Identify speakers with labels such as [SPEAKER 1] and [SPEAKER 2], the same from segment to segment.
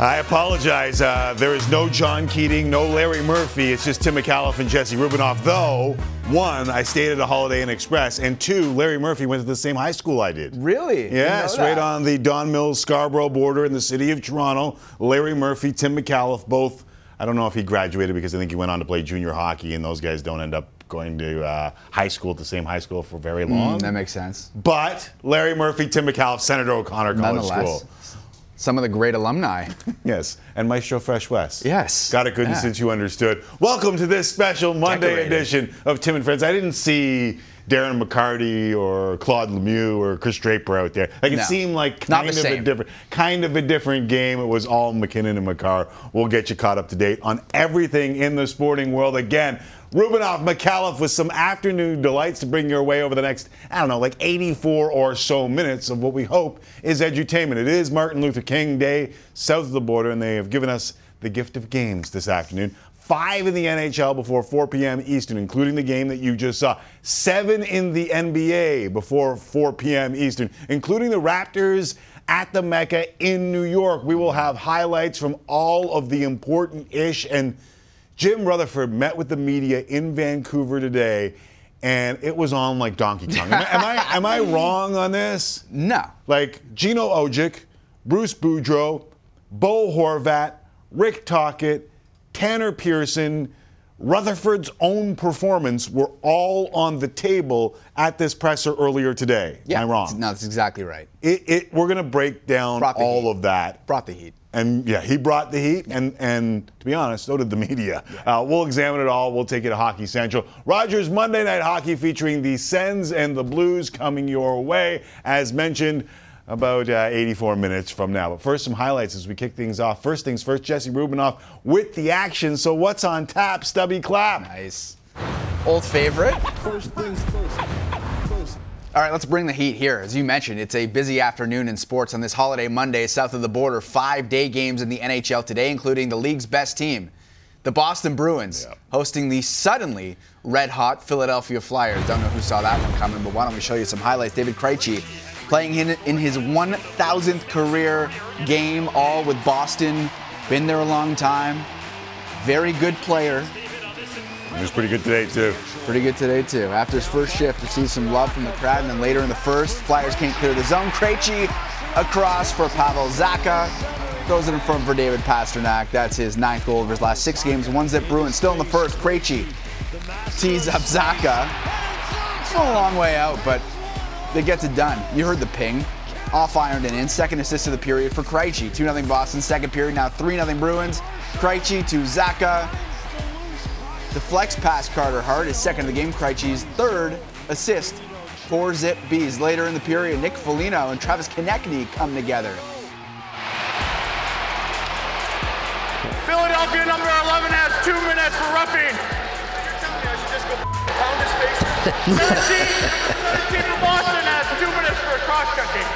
[SPEAKER 1] I apologize. Uh, there is no John Keating, no Larry Murphy. It's just Tim McAuliffe and Jesse Rubinoff. Though, one, I stayed at a Holiday Inn Express, and two, Larry Murphy went to the same high school I did.
[SPEAKER 2] Really?
[SPEAKER 1] Yes, right on the Don Mills Scarborough border in the city of Toronto. Larry Murphy, Tim McAuliffe, both. I don't know if he graduated because I think he went on to play junior hockey, and those guys don't end up going to uh, high school at the same high school for very long.
[SPEAKER 2] Mm, that makes sense.
[SPEAKER 1] but Larry Murphy, Tim McAuliffe, Senator O'Connor College School.
[SPEAKER 2] Some of the great alumni.
[SPEAKER 1] Yes, and Maestro Fresh Wes.
[SPEAKER 2] Yes.
[SPEAKER 1] Got it good
[SPEAKER 2] Yeah.
[SPEAKER 1] since you understood. Welcome to this special Monday
[SPEAKER 2] Decorated.
[SPEAKER 1] edition of Tim and Friends. I didn't see Darren McCarty or Claude Lemieux or Kris Draper out there. Like it
[SPEAKER 2] No.
[SPEAKER 1] seemed like kind of a different kind of a different game. It was all MacKinnon and Makar. We'll get you caught up to date on everything in the sporting world again. Rubinoff McAuliffe with some afternoon delights to bring your way over the next, I don't know, like 84 or so minutes of what we hope is edutainment. It is Martin Luther King Day south of the border, and they have given us the gift of games this afternoon. Five in the NHL before 4 p.m. Eastern, including the game that you just saw. Seven in the NBA before 4 p.m. Eastern, including the Raptors at the Mecca in New York. We will have highlights from all of the important ish and Jim Rutherford met with the media in Vancouver today, and it was on like Donkey Kong. Am I, am I, am I wrong on this?
[SPEAKER 2] No.
[SPEAKER 1] Like Gino Odjick, Bruce Boudreau, Bo Horvat, Rick Tocchet, Tanner Pearson, Rutherford's own performance were all on the table at this presser earlier today. Am I wrong?
[SPEAKER 2] No, that's exactly right.
[SPEAKER 1] It, it, we're going to break down all
[SPEAKER 2] heat.
[SPEAKER 1] of that.
[SPEAKER 2] Brought the heat.
[SPEAKER 1] And yeah, he brought the heat, and and to be honest, so did the media. Uh, we'll examine it all. We'll take it to Hockey Central. Rogers Monday Night Hockey featuring the Sens and the Blues coming your way, as mentioned. About uh, 84 minutes from now. But first, some highlights as we kick things off. First things first, Jesse Rubinoff with the action. So, what's on tap? Stubby clap.
[SPEAKER 2] Nice. Old favorite.
[SPEAKER 3] First things first.
[SPEAKER 2] All right, let's bring the heat here. As you mentioned, it's a busy afternoon in sports on this holiday Monday south of the border. Five day games in the NHL today, including the league's best team, the Boston Bruins, hosting the suddenly red hot Philadelphia Flyers. Don't know who saw that one coming, but why don't we show you some highlights? David Krejci playing in, in his 1,000th career game, all with Boston. Been there a long time. Very good player.
[SPEAKER 1] He was pretty good today, too.
[SPEAKER 2] Pretty good today too. After his first shift, received some love from the crowd, and then later in the first, Flyers can't clear the zone. Krejci across for Pavel Zacha. Throws it in front for David Pastrnak. That's his ninth goal of his last six games. One's zip Bruins still in the first. Krejci tees up Zacha. Still a long way out, but they gets it done. You heard the ping. Off ironed and in. Second assist of the period for Krejci. 2 0 Boston. Second period now 3 0 Bruins. Krejci to Zacha. The flex pass Carter Hart is second of the game. Krejci's third assist for Zip Bees. Later in the period, Nick Foligno and Travis Konecny come together.
[SPEAKER 4] Philadelphia number 11 has two minutes for roughing. You're telling me I should just go pound his face? 13, 13 for Boston has two minutes for a cross-checking.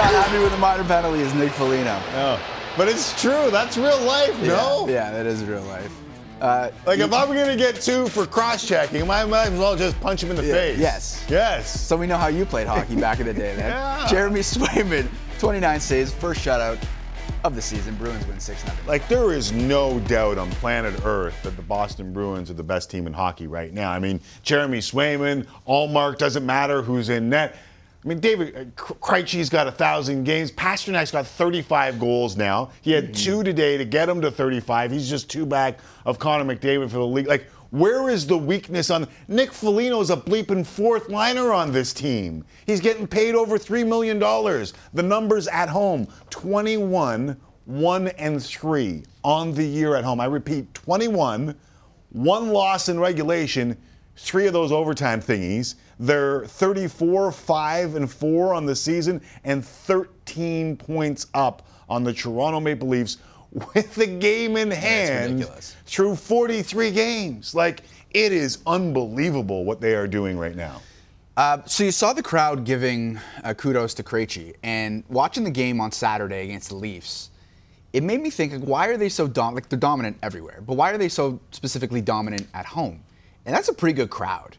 [SPEAKER 2] Not happy with the minor penalty is Nick Foligno.
[SPEAKER 1] Oh. But it's true. That's real life, no?
[SPEAKER 2] Yeah, that is real life. Uh,
[SPEAKER 1] Like if I'm gonna get two for cross-checking, I might as well just punch him in the
[SPEAKER 2] Yeah,
[SPEAKER 1] face.
[SPEAKER 2] yes.
[SPEAKER 1] Yes.
[SPEAKER 2] so we know how you played hockey back in the day, man.
[SPEAKER 1] Yeah.
[SPEAKER 2] Jeremy Swayman, 29 saves, first shutout of the season. Bruins win 6 0.
[SPEAKER 1] Like there is no doubt on planet Earth that the Boston Bruins are the best team in hockey right now. I mean, Jeremy Swayman, Ullmark doesn't matter who's in net. I mean, David uh, Krejci's got a thousand games. Pastrnak's got 35 goals now. He had two today to get him to 35. He's just two back of Connor McDavid for the league. Like, where is the weakness on Nick Foligno's a bleeping fourth liner on this team? He's getting paid over three million dollars. The numbers at home: 21, 1 and 3 on the year at home. I repeat, 21, one loss in regulation, three of those overtime thingies. They're 34, 5 and 4 on the season, and 13 points up on the Toronto Maple Leafs with the game in hand through 43 games. Like, it is unbelievable what they are doing right now.
[SPEAKER 2] Uh, so you saw the crowd giving uh, kudos to Krejci, and watching the game on Saturday against the Leafs, it made me think, like, why are they so dom- like they're dominant everywhere, but why are they so specifically dominant at home? And that's a pretty good crowd.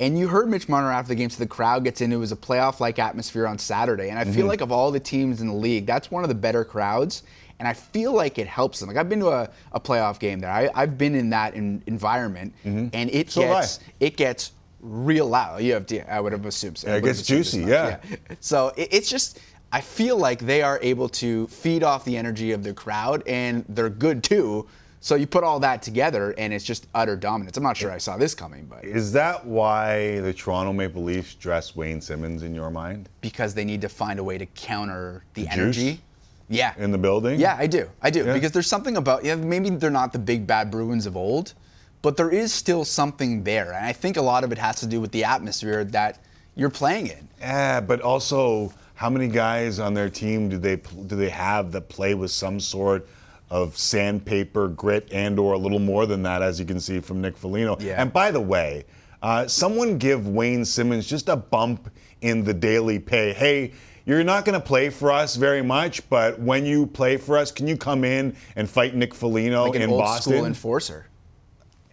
[SPEAKER 2] And you heard Mitch Marner after the game, so the crowd gets into it was a playoff-like atmosphere on Saturday. And I feel mm-hmm. like of all the teams in the league, that's one of the better crowds. And I feel like it helps them. Like I've been to a, a playoff game there. I, I've been in that in, environment, mm-hmm. and it
[SPEAKER 1] So
[SPEAKER 2] gets it gets real loud. You have, I would have assumed. So.
[SPEAKER 1] Yeah, it gets juicy,
[SPEAKER 2] much,
[SPEAKER 1] yeah.
[SPEAKER 2] So it, it's just, I feel like they are able to feed off the energy of the crowd, and they're good too. So you put all that together, and it's just utter dominance. I'm not sure I saw this coming, but
[SPEAKER 1] Is that why the Toronto Maple Leafs dress Wayne Simmonds in your mind
[SPEAKER 2] because they need to find a way to counter the,
[SPEAKER 1] The
[SPEAKER 2] energy.
[SPEAKER 1] juice?
[SPEAKER 2] Yeah.
[SPEAKER 1] in the building?
[SPEAKER 2] Yeah, I do. I do.
[SPEAKER 1] Yeah.
[SPEAKER 2] Because there's something about yeah, maybe they're not the big bad Bruins of old, but there is still something there. And I think a lot of it has to do with the atmosphere that you're playing in.
[SPEAKER 1] Yeah, but also, how many guys on their team do they do they have that play with some sort of sandpaper grit and or a little more than that, as you can see from Nick Foligno?
[SPEAKER 2] Yeah.
[SPEAKER 1] And by the way, uh, someone give Wayne Simmonds just a bump in the daily pay. Hey. You're not going to play for us very much, but when you play for us, can you come in and fight Nick Foligno
[SPEAKER 2] Like an
[SPEAKER 1] in
[SPEAKER 2] old
[SPEAKER 1] Boston?
[SPEAKER 2] school enforcer.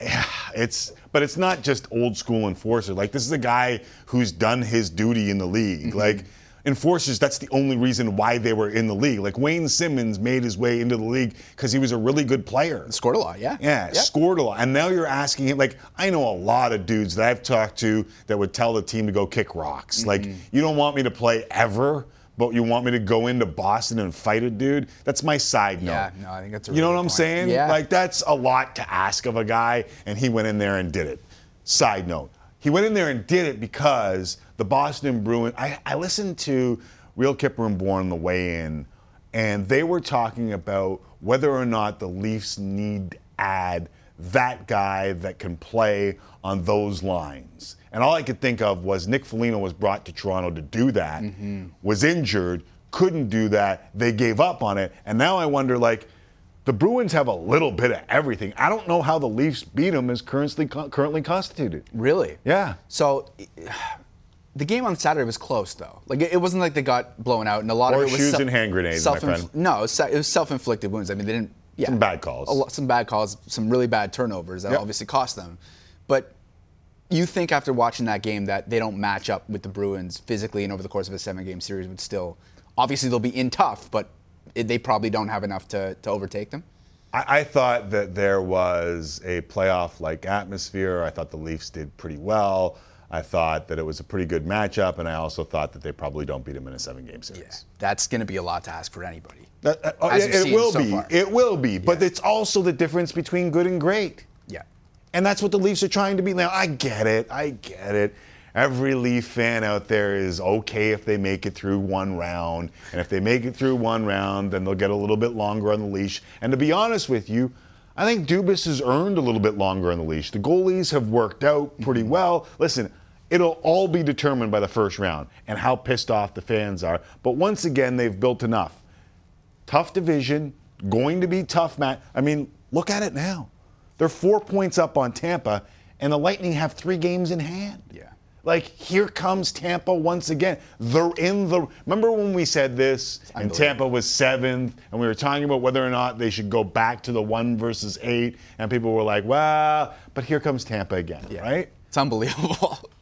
[SPEAKER 1] Yeah, it's but it's not just old school enforcer. Like this is a guy who's done his duty in the league.
[SPEAKER 2] Mm-hmm.
[SPEAKER 1] Like enforcers, that's the only reason why they were in the league. Like Wayne Simmonds made his way into the league because he was a really good player.
[SPEAKER 2] Scored a lot, yeah.
[SPEAKER 1] Yeah,
[SPEAKER 2] Yep.
[SPEAKER 1] scored a lot. And now you're asking him, like, I know a lot of dudes that I've talked to that would tell the team to go kick rocks. Like,
[SPEAKER 2] Mm-hmm.
[SPEAKER 1] you don't want me to play ever, but you want me to go into Boston and fight a dude? That's my side note.
[SPEAKER 2] Yeah, no, I think that's a
[SPEAKER 1] You know what I'm saying?
[SPEAKER 2] Yeah.
[SPEAKER 1] Like, that's a lot to ask of a guy, and he went in there and did it. Side note, he went in there and did it because the Boston Bruins. I, I listened to Real Kyper and Bourne on the way in, and they were talking about whether or not the Leafs need to add that guy that can play on those lines. And all I could think of was Nick Foligno was brought to Toronto to do that, mm-hmm. was injured, couldn't do that. They gave up on it, and now I wonder like. The Bruins have a little bit of everything. I don't know how the Leafs beat them as currently currently constituted.
[SPEAKER 2] Really?
[SPEAKER 1] Yeah.
[SPEAKER 2] So the game on Saturday was close, though. Like it it wasn't like they got blown out, and a lot of it was
[SPEAKER 1] Horseshoes and hand grenades, my friend.
[SPEAKER 2] No, it was, se- it was self-inflicted wounds. I mean, they didn't. Yeah,
[SPEAKER 1] Some bad calls.
[SPEAKER 2] A lot, some bad calls, some really bad turnovers that
[SPEAKER 1] Yep.
[SPEAKER 2] obviously cost them. But you think after watching that game that they don't match up with the Bruins physically and over the course of a seven-game series would still. Obviously, they'll be in tough, but it, they probably don't have enough to, to overtake them.
[SPEAKER 1] I, I thought that there was a playoff-like atmosphere. I thought the Leafs did pretty well. I thought that it was a pretty good matchup, and I also thought that they probably don't beat them in a seven-game series.
[SPEAKER 2] That's going to be a lot to ask for anybody.
[SPEAKER 1] That- uh,
[SPEAKER 2] As
[SPEAKER 1] it, it will
[SPEAKER 2] so
[SPEAKER 1] be.
[SPEAKER 2] far.
[SPEAKER 1] It will be. But it's also the difference between good and great.
[SPEAKER 2] Yeah.
[SPEAKER 1] And that's what the Leafs are trying to be now. I get it. I get it. Every Leaf fan out there is okay if they make it through one round. And if they make it through one round, then they'll get a little bit longer on the leash. And to be honest with you, I think Dubas has earned a little bit longer on the leash. The goalies have worked out pretty well. Listen, it'll all be determined by the first round and how pissed off the fans are. But once again, they've built enough tough division, going to be tough, Matt. I mean, look at it now. They're four points up on Tampa, and the Lightning have three games in hand.
[SPEAKER 2] Yeah.
[SPEAKER 1] Like, here comes Tampa once again. They're in the. Remember when we said this, and. Tampa was seventh, and we were talking about whether or not they should go back to the one versus eight, and people were like, well, but here comes Tampa again, right?
[SPEAKER 2] It's unbelievable.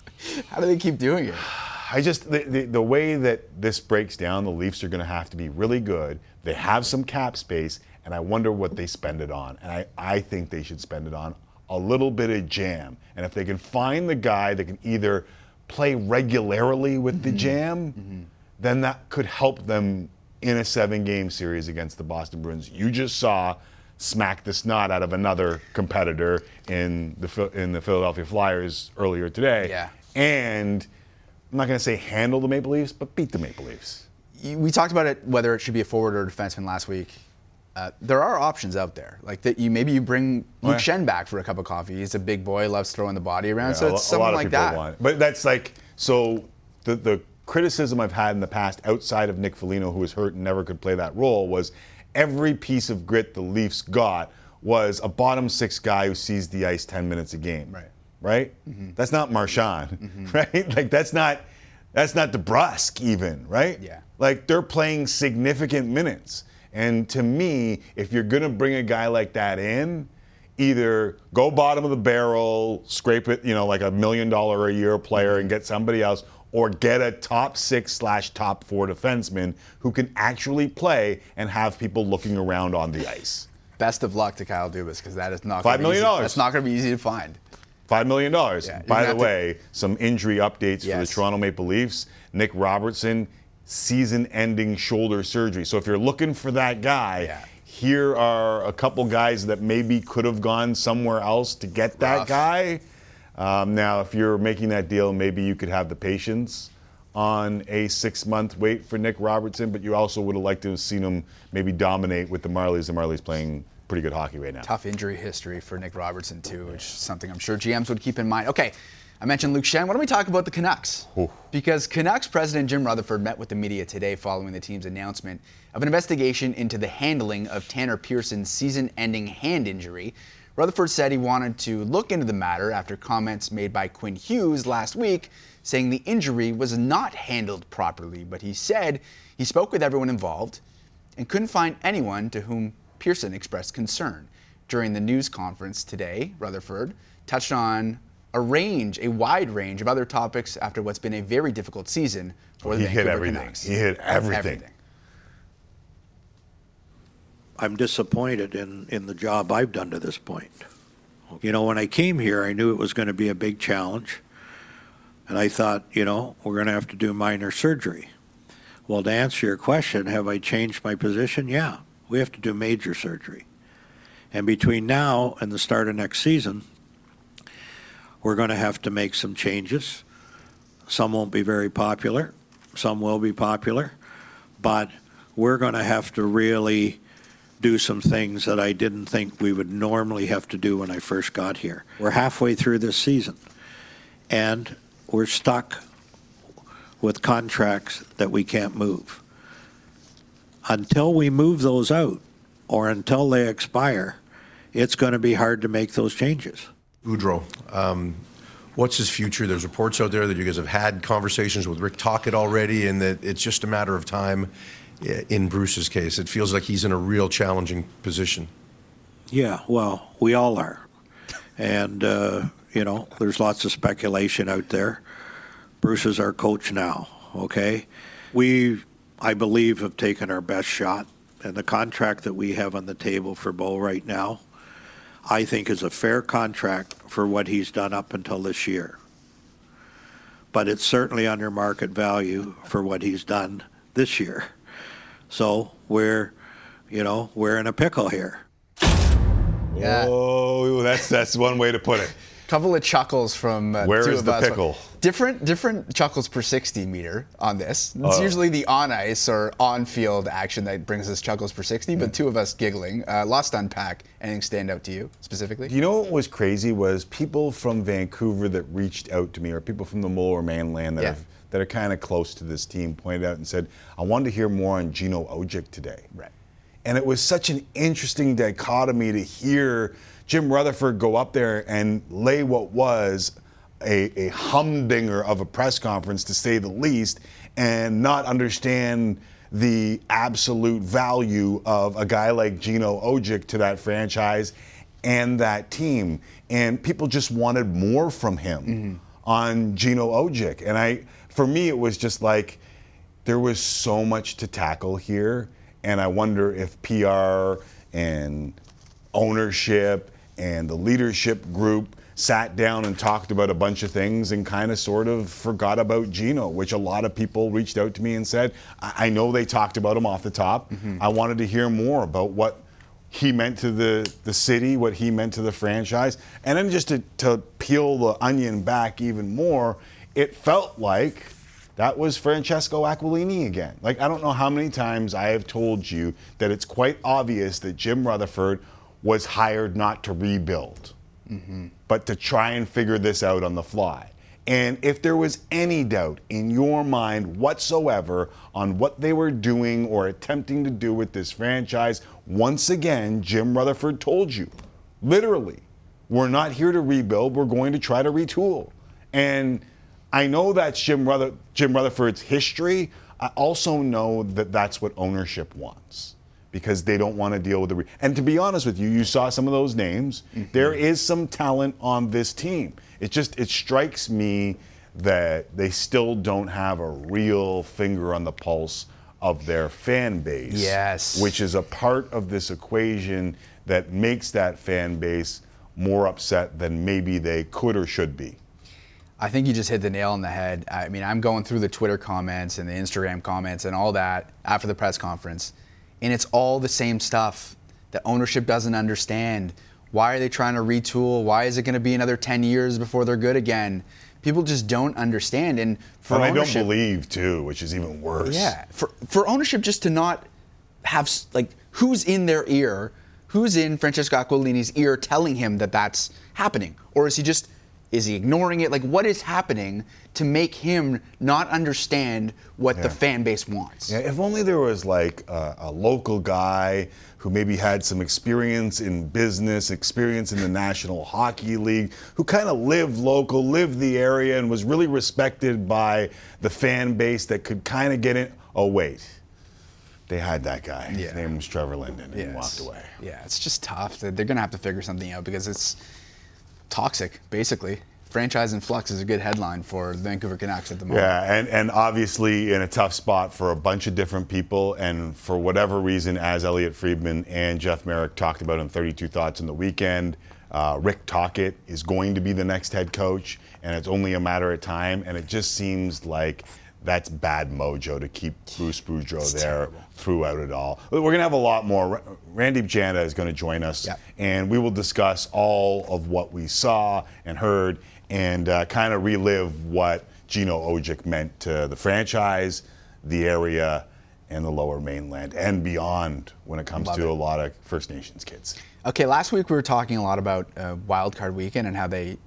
[SPEAKER 2] How do they keep doing it?
[SPEAKER 1] I just the, the, the way that this breaks down, the Leafs are going to have to be really good. They have some cap space, and I wonder what they spend it on. And I, I think they should spend it on a little bit of jam. And if they can find the guy that can either play regularly with the mm-hmm. jam, mm-hmm. then that could help them in a seven-game series against the Boston Bruins. You just saw smack the snot out of another competitor in the in the Philadelphia Flyers earlier today.
[SPEAKER 2] Yeah.
[SPEAKER 1] And I'm not going to say handle the Maple Leafs, but beat the Maple Leafs.
[SPEAKER 2] We talked about it whether it should be a forward or a defenseman last week. Uh, there are options out there, like that. You maybe you bring Luke
[SPEAKER 1] yeah.
[SPEAKER 2] Schenn back for a cup of coffee. He's a big boy, loves throwing the body around. so
[SPEAKER 1] Yeah, a
[SPEAKER 2] it's
[SPEAKER 1] a lot
[SPEAKER 2] someone
[SPEAKER 1] of
[SPEAKER 2] like that.
[SPEAKER 1] want. But that's like so the the criticism I've had in the past outside of Nick Foligno, who was hurt and never could play that role, was every piece of grit the Leafs got was a bottom six guy who sees the ice 10 minutes a game.
[SPEAKER 2] Right.
[SPEAKER 1] Right? Mm-hmm. That's not Marchand, mm-hmm. right? Like that's not that's not DeBrusk even, right?
[SPEAKER 2] Yeah.
[SPEAKER 1] Like they're playing significant minutes. And to me, if you're going to bring a guy like that in, either go bottom of the barrel, scrape it, you know, like a million dollar a year player and mm-hmm. get somebody else, or get a top six slash top four defenseman who can actually play and have people looking around on the ice.
[SPEAKER 2] Best of luck to Kyle Dubas because that is not
[SPEAKER 1] Five
[SPEAKER 2] gonna be easy-
[SPEAKER 1] dollars.
[SPEAKER 2] That's not going to be easy to find.
[SPEAKER 1] Five million dollars.
[SPEAKER 2] Yeah,
[SPEAKER 1] By the
[SPEAKER 2] to-
[SPEAKER 1] way, some injury updates for the Toronto Maple Leafs. Nick Robertson, season-ending shoulder surgery. So if you're looking for that guy,
[SPEAKER 2] Yeah.
[SPEAKER 1] here are a couple guys that maybe could have gone somewhere else to get that
[SPEAKER 2] Rough.
[SPEAKER 1] guy. Um, now, if you're making that deal, maybe you could have the patience on a six-month wait for Nick Robertson, but you also would have liked to have seen him maybe dominate with the Marlies. The Marlies playing pretty good hockey right now.
[SPEAKER 2] Tough injury history for Nick Robertson too, which is something I'm sure GMs would keep in mind. Okay, I mentioned Luke Schenn. Why don't we talk about the Canucks? Because Canucks president Jim Rutherford met with the media today following the team's announcement of an investigation into the handling of Tanner Pearson's season-ending hand injury. Rutherford said he wanted to look into the matter after comments made by Quinn Hughes last week saying the injury was not handled properly, but he said he spoke with everyone involved and couldn't find anyone to whom Pearson expressed concern. During the news conference today, Rutherford touched on a range, a wide range of other topics after what's been a very difficult season for the
[SPEAKER 1] He hit
[SPEAKER 2] Vancouver
[SPEAKER 1] everything.
[SPEAKER 2] Canucks.
[SPEAKER 1] He hit everything.
[SPEAKER 5] I'm disappointed in, in the job I've done to this point. You know, when I came here, I knew it was going to be a big challenge. And I thought, you know, we're going to have to do minor surgery. Well, to answer your question, have I changed my position? Yeah, we have to do major surgery. And between now and the start of next season, we're going to have to make some changes. Some won't be very popular, some will be popular, but we're going to have to really do some things that I didn't think we would normally have to do when I first got here. We're halfway through this season, and we're stuck with contracts that we can't move. Until we move those out, or until they expire, it's going to be hard to make those changes.
[SPEAKER 6] Boudreau, um, what's his future? There's reports out there that you guys have had conversations with Rick Tocchet already, and that it's just a matter of time. In Bruce's case, it feels like he's in a real challenging position.
[SPEAKER 5] Yeah, well, we all are. And, uh, you know, there's lots of speculation out there. Bruce is our coach now, okay? We, I believe, have taken our best shot. And the contract that we have on the table for Bo right now, I think is a fair contract for what he's done up until this year. But it's certainly under market value for what he's done this year. So we're, you know, we're in a pickle here.
[SPEAKER 2] Yeah.
[SPEAKER 1] Oh, that's that's one way to put it.
[SPEAKER 2] Couple of chuckles from uh,
[SPEAKER 1] Where
[SPEAKER 2] two
[SPEAKER 1] is
[SPEAKER 2] of
[SPEAKER 1] the
[SPEAKER 2] us.
[SPEAKER 1] pickle?
[SPEAKER 2] Different different chuckles per 60 meter on this. It's
[SPEAKER 1] Oh.
[SPEAKER 2] usually the on ice or on field action that brings us chuckles per 60, but two of us giggling. Uh, lost unpack. Anything stand out to you specifically?
[SPEAKER 1] You know what was crazy was people from Vancouver that reached out to me, or people from the Lower Mainland that
[SPEAKER 2] Yeah.
[SPEAKER 1] are that are kind of close to this team, pointed out and said, "I wanted to hear more on Gino Odjick today."
[SPEAKER 2] Right.
[SPEAKER 1] And it was such an interesting dichotomy to hear Jim Rutherford go up there and lay what was a, a humdinger of a press conference, to say the least, and not understand the absolute value of a guy like Gino Odjick to that franchise and that team. And people just wanted more from him mm-hmm. on Gino Odjick. And I, for me, it was just like, there was so much to tackle here, and I wonder if PR and ownership and the leadership group sat down and talked about a bunch of things and kind of sort of forgot about Gino, which a lot of people reached out to me and said, I, I know they talked about him off the top. Mm-hmm. I wanted to hear more about what he meant to the, the city, what he meant to the franchise. And then just to, to peel the onion back even more, it felt like that was Francesco Aquilini again. Like, I don't know how many times I have told you that it's quite obvious that Jim Rutherford was hired not to rebuild, but to try and figure this out on the fly. And if there was any doubt in your mind whatsoever on what they were doing or attempting to do with this franchise, once again, Jim Rutherford told you, literally, we're not here to rebuild, we're going to try to retool. And I know that's Jim, Ruther- Jim Rutherford's history. I also know that that's what ownership wants. Because they don't want to deal with the. Re- and to be honest with you, you saw some of those names. Mm-hmm. There is some talent on this team. It just it strikes me that they still don't have a real finger on the pulse of their fan base.
[SPEAKER 2] Yes.
[SPEAKER 1] Which is a part of this equation that makes that fan base more upset than maybe they could or should be.
[SPEAKER 2] I think you just hit the nail on the head. I mean, I'm going through the Twitter comments and the Instagram comments and all that after the press conference, and it's all the same stuff that ownership doesn't understand. Why are they trying to retool? Why is it going to be another 10 years before they're good again? People just don't understand. And for
[SPEAKER 1] and I don't believe too, which is even worse.
[SPEAKER 2] yeah, for for ownership just to not have like who's in their ear, who's in Francesco Aquilini's ear telling him that that's happening, or is he just is he ignoring it? Like what is happening to make him not understand what the fan base wants?
[SPEAKER 1] Yeah, if only there was like a, a local guy who maybe had some experience in business, experience in the National Hockey League, who kind of lived local, lived the area, and was really respected by the fan base that could kind of get it. Oh, wait. They had that guy. His name was Trevor Linden, and he walked away.
[SPEAKER 2] Yeah, it's just tough. They're going to have to figure something out because it's toxic, basically. Franchise in flux is a good headline for the Vancouver Canucks at the moment.
[SPEAKER 1] Yeah, and, and obviously in a tough spot for a bunch of different people. And for whatever reason, as Elliot Friedman and Jeff Marek talked about in 32 Thoughts in the weekend, uh, Rick Tocchet is going to be the next head coach, and it's only a matter of time. And it just seems like that's bad mojo to keep Bruce Boudreau there
[SPEAKER 2] terrible.
[SPEAKER 1] throughout it all. We're going to have a lot more. Randip Janda is going to join us,
[SPEAKER 2] Yep.
[SPEAKER 1] and we will discuss all of what we saw and heard and uh, kind of relive what Gino Odjick meant to the franchise, the area, and the lower mainland and beyond when it comes
[SPEAKER 2] Love
[SPEAKER 1] to
[SPEAKER 2] it.
[SPEAKER 1] a lot of First Nations kids.
[SPEAKER 2] Okay, last week we were talking a lot about uh, Wild Card Weekend and how they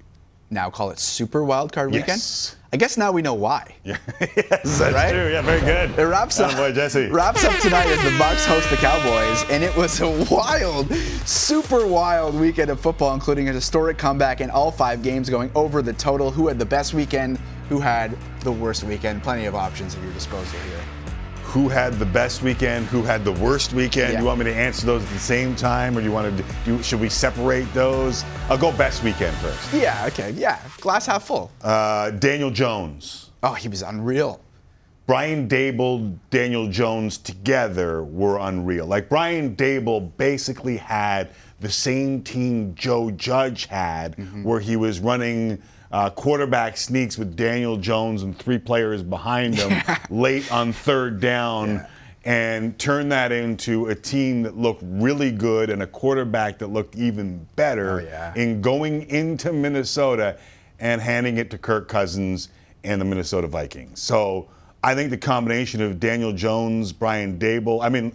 [SPEAKER 2] now call it Super Wild Card Weekend.
[SPEAKER 1] Yes.
[SPEAKER 2] I guess now we know why.
[SPEAKER 1] yes, that's
[SPEAKER 2] Right?
[SPEAKER 1] true. Yeah, very good.
[SPEAKER 2] It wraps up.
[SPEAKER 1] Boy, Jesse.
[SPEAKER 2] Wraps up tonight as the Bucs host the Cowboys, and it was a wild, super wild weekend of football, including a historic comeback in all five games, going over the total. Who had the best weekend? Who had the worst weekend? Plenty of options at your disposal here.
[SPEAKER 1] Who had the best weekend? Who had the worst weekend?
[SPEAKER 2] Yeah.
[SPEAKER 1] You want me to answer those at the same time, or do you want to? Do, should we separate those? I'll go best weekend first.
[SPEAKER 2] Yeah. Okay. Yeah. Glass half full.
[SPEAKER 1] Uh, Daniel Jones.
[SPEAKER 2] oh, he was unreal.
[SPEAKER 1] Brian Daboll, Daniel Jones together were unreal. Like Brian Daboll basically had the same team Joe Judge had, where he was running uh, quarterback sneaks with Daniel Jones and three players behind him late on third down. And turn that into a team that looked really good and a quarterback that looked even better
[SPEAKER 2] Oh, yeah.
[SPEAKER 1] in going into Minnesota and handing it to Kirk Cousins and the Minnesota Vikings. So I think the combination of Daniel Jones, Brian Daboll, I mean,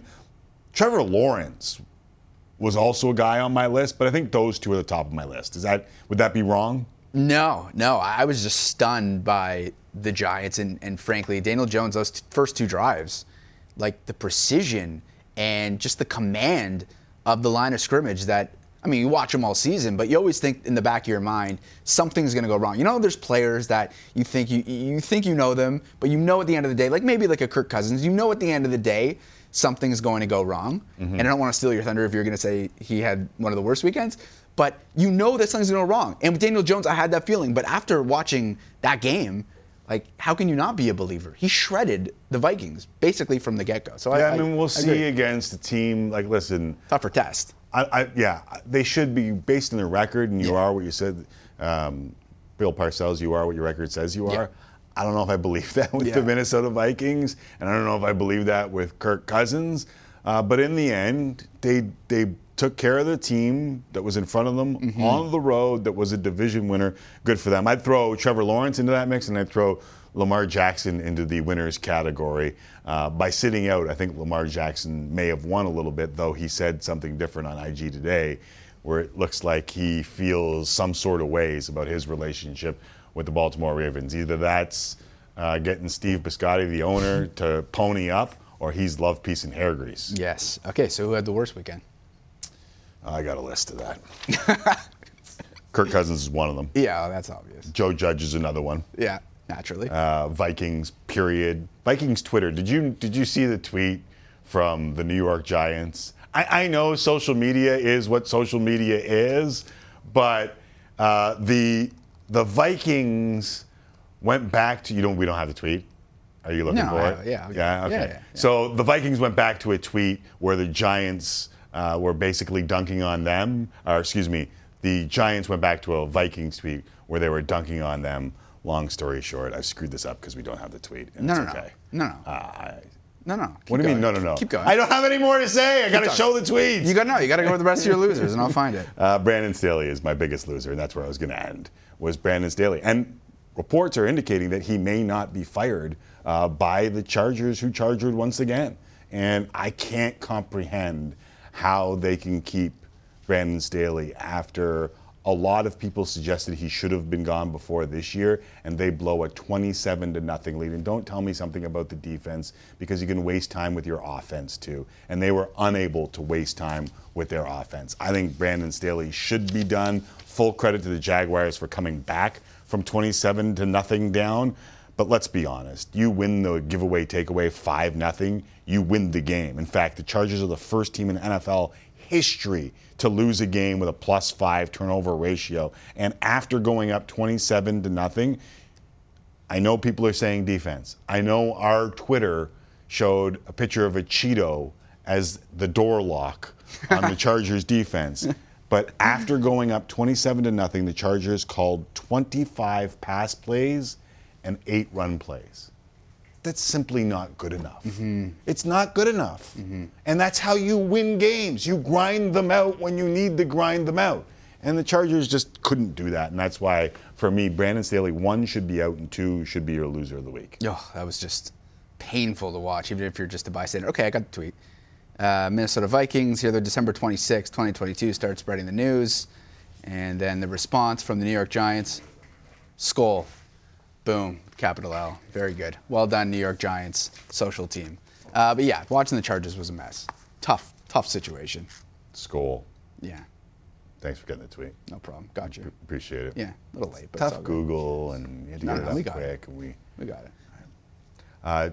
[SPEAKER 1] Trevor Lawrence was also a guy on my list, but I think those two are the top of my list. Is that would that be wrong?
[SPEAKER 2] No, no. I was just stunned by the Giants and, and frankly, Daniel Jones, those t- first two drives, like the precision and just the command of the line of scrimmage that, I mean, you watch them all season, but you always think in the back of your mind, something's going to go wrong. You know, there's players that you think you, you think you know them, but you know at the end of the day, like maybe like a Kirk Cousins, you know at the end of the day, something's going to go wrong. Mm-hmm. And I don't want to steal your thunder if you're going to say he had one of the worst weekends, but you know that something's going to go wrong. And with Daniel Jones, I had that feeling. But after watching that game, like, how can you not be a believer? He shredded the Vikings basically from the get go. So
[SPEAKER 1] Yeah,
[SPEAKER 2] I,
[SPEAKER 1] I, mean, we'll
[SPEAKER 2] I
[SPEAKER 1] see
[SPEAKER 2] agree.
[SPEAKER 1] against a team like listen.
[SPEAKER 2] Tougher test.
[SPEAKER 1] I, I, yeah, they should be based on their record, and you
[SPEAKER 2] Yeah.
[SPEAKER 1] are what you said. Um, Bill Parcells, you are what your record says you
[SPEAKER 2] Yeah.
[SPEAKER 1] are. I don't know if I believe that with the Minnesota Vikings, and I don't know if I believe that with Kirk Cousins. Uh, but in the end, they they took care of the team that was in front of them
[SPEAKER 2] Mm-hmm.
[SPEAKER 1] on the road. That was a division winner. Good for them. I'd throw Trevor Lawrence into that mix, and I'd throw Lamar Jackson into the winners category. Uh, by sitting out, I think Lamar Jackson may have won a little bit, though he said something different on IG today, where it looks like he feels some sort of ways about his relationship with the Baltimore Ravens. Either that's uh, getting Steve Bisciotti, the owner, to pony up, or he's love, peace, and hair grease.
[SPEAKER 2] Yes. Okay, so who had the worst weekend?
[SPEAKER 1] I got a list of that. Kirk Cousins is one of them.
[SPEAKER 2] Yeah, that's obvious.
[SPEAKER 1] Joe Judge is another one.
[SPEAKER 2] Yeah, naturally.
[SPEAKER 1] Uh, Vikings, period. Vikings Twitter. Did you did you see the tweet from the New York Giants. I, I know social media is what social media is, but uh, the the Vikings went back to you don't we don't have the tweet. Are you looking
[SPEAKER 2] No,
[SPEAKER 1] for
[SPEAKER 2] I
[SPEAKER 1] it,
[SPEAKER 2] yeah.
[SPEAKER 1] Yeah. Okay.
[SPEAKER 2] Yeah, yeah, yeah.
[SPEAKER 1] So the Vikings went back to a tweet where the Giants uh, were basically dunking on them, or excuse me, the Giants went back to a Vikings tweet where they were dunking on them. Long story short, I've screwed this up because we don't have the tweet. And
[SPEAKER 2] No,
[SPEAKER 1] it's
[SPEAKER 2] no, no.
[SPEAKER 1] okay.
[SPEAKER 2] No, no.
[SPEAKER 1] Uh, I-
[SPEAKER 2] No, no.
[SPEAKER 1] what do you mean? No, no, no.
[SPEAKER 2] Keep going.
[SPEAKER 1] I don't have any more to say. I got to show the tweets.
[SPEAKER 2] You got no. You got to go with the rest of your losers, and I'll find it.
[SPEAKER 1] Uh, Brandon Staley is my biggest loser, and that's where I was going to end. Was Brandon Staley, and reports are indicating that he may not be fired uh, by the Chargers, who chargered once again. And I can't comprehend how they can keep Brandon Staley after a lot of people suggested he should have been gone before this year, and they blow a 27 to nothing lead. And don't tell me something about the defense because you can waste time with your offense too. And they were unable to waste time with their offense. I think Brandon Staley should be done. Full credit to the Jaguars for coming back from 27 to nothing down. But let's be honest. You win the giveaway takeaway 5 nothing, you win the game. In fact, the Chargers are the first team in NFL history to lose a game with a plus 5 turnover ratio. And after going up 27 to nothing, I know people are saying defense. I know our Twitter showed a picture of a Cheeto as the door lock on the Chargers defense. But after going up 27 to nothing, the Chargers called 25 pass plays and eight run plays. That's simply not good enough. It's not good enough. And that's how you win games. You grind them out when you need to grind them out. And the Chargers just couldn't do that. And that's why, for me, Brandon Staley, one should be out and two should be your loser of the week.
[SPEAKER 2] Oh, that was just painful to watch, even if you're just a bystander. Okay, I got the tweet. Uh, Minnesota Vikings, here they're December 26, 2022, start spreading the news. And then the response from the New York Giants Skull. Boom. Capital L. Very good. Well done, New York Giants social team. Uh, but yeah, watching the Chargers was a mess. Tough, tough situation.
[SPEAKER 1] Skull.
[SPEAKER 2] Yeah,
[SPEAKER 1] Thanks for getting the tweet.
[SPEAKER 2] no problem. Got you.
[SPEAKER 1] Appreciate it.
[SPEAKER 2] Yeah, a little late, but
[SPEAKER 1] Tough. Google, and you had to
[SPEAKER 2] No,
[SPEAKER 1] get
[SPEAKER 2] no,
[SPEAKER 1] it
[SPEAKER 2] we
[SPEAKER 1] up
[SPEAKER 2] got it.
[SPEAKER 1] quick. And we,
[SPEAKER 2] We got it.
[SPEAKER 1] uh,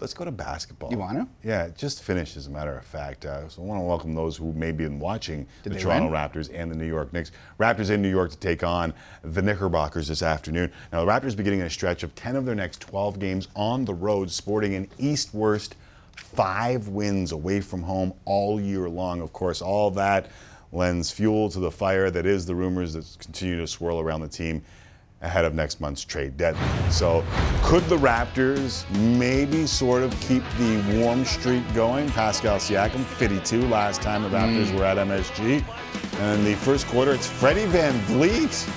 [SPEAKER 1] let's go to basketball.
[SPEAKER 2] You wanna?
[SPEAKER 1] Yeah, just finished, as a matter of fact. Uh, so I want to welcome those who may be in watching
[SPEAKER 2] Did
[SPEAKER 1] the Toronto
[SPEAKER 2] win?
[SPEAKER 1] Raptors and the New York Knicks. Raptors in New York to take on the Knickerbockers this afternoon. Now, the Raptors beginning a stretch of 10 of their next 12 games on the road, sporting an East-Worst five wins away from home all year long. Of course, all that lends fuel to the fire that is the rumors that continue to swirl around the team ahead of next month's trade deadline. So, could the Raptors maybe sort of keep the warm streak going? Pascal Siakam, 52 last time the Raptors hmm. were at MSG. And in the first quarter, it's Freddie VanVleet.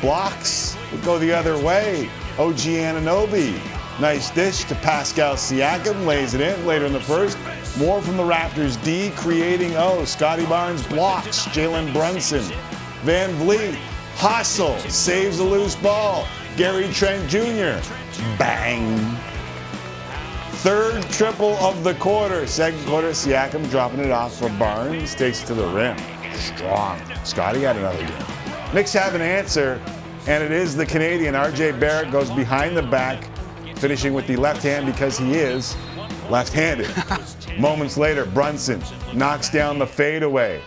[SPEAKER 1] Blocks would go the other way. OG Anunoby. Nice dish to Pascal Siakam, lays it in later in the first. More from the Raptors D, creating, oh, Scottie Barnes blocks, Jalen Brunson. VanVleet, hustle, saves a loose ball. Gary Trent Jr., bang. Third triple of the quarter. Second quarter, Siakam dropping it off for Barnes, takes it to the rim. Strong. Scottie got another game. Knicks have an answer, and it is the Canadian. RJ Barrett goes behind the back, finishing with the left hand because he is left-handed. Moments later, Brunson knocks down the fadeaway.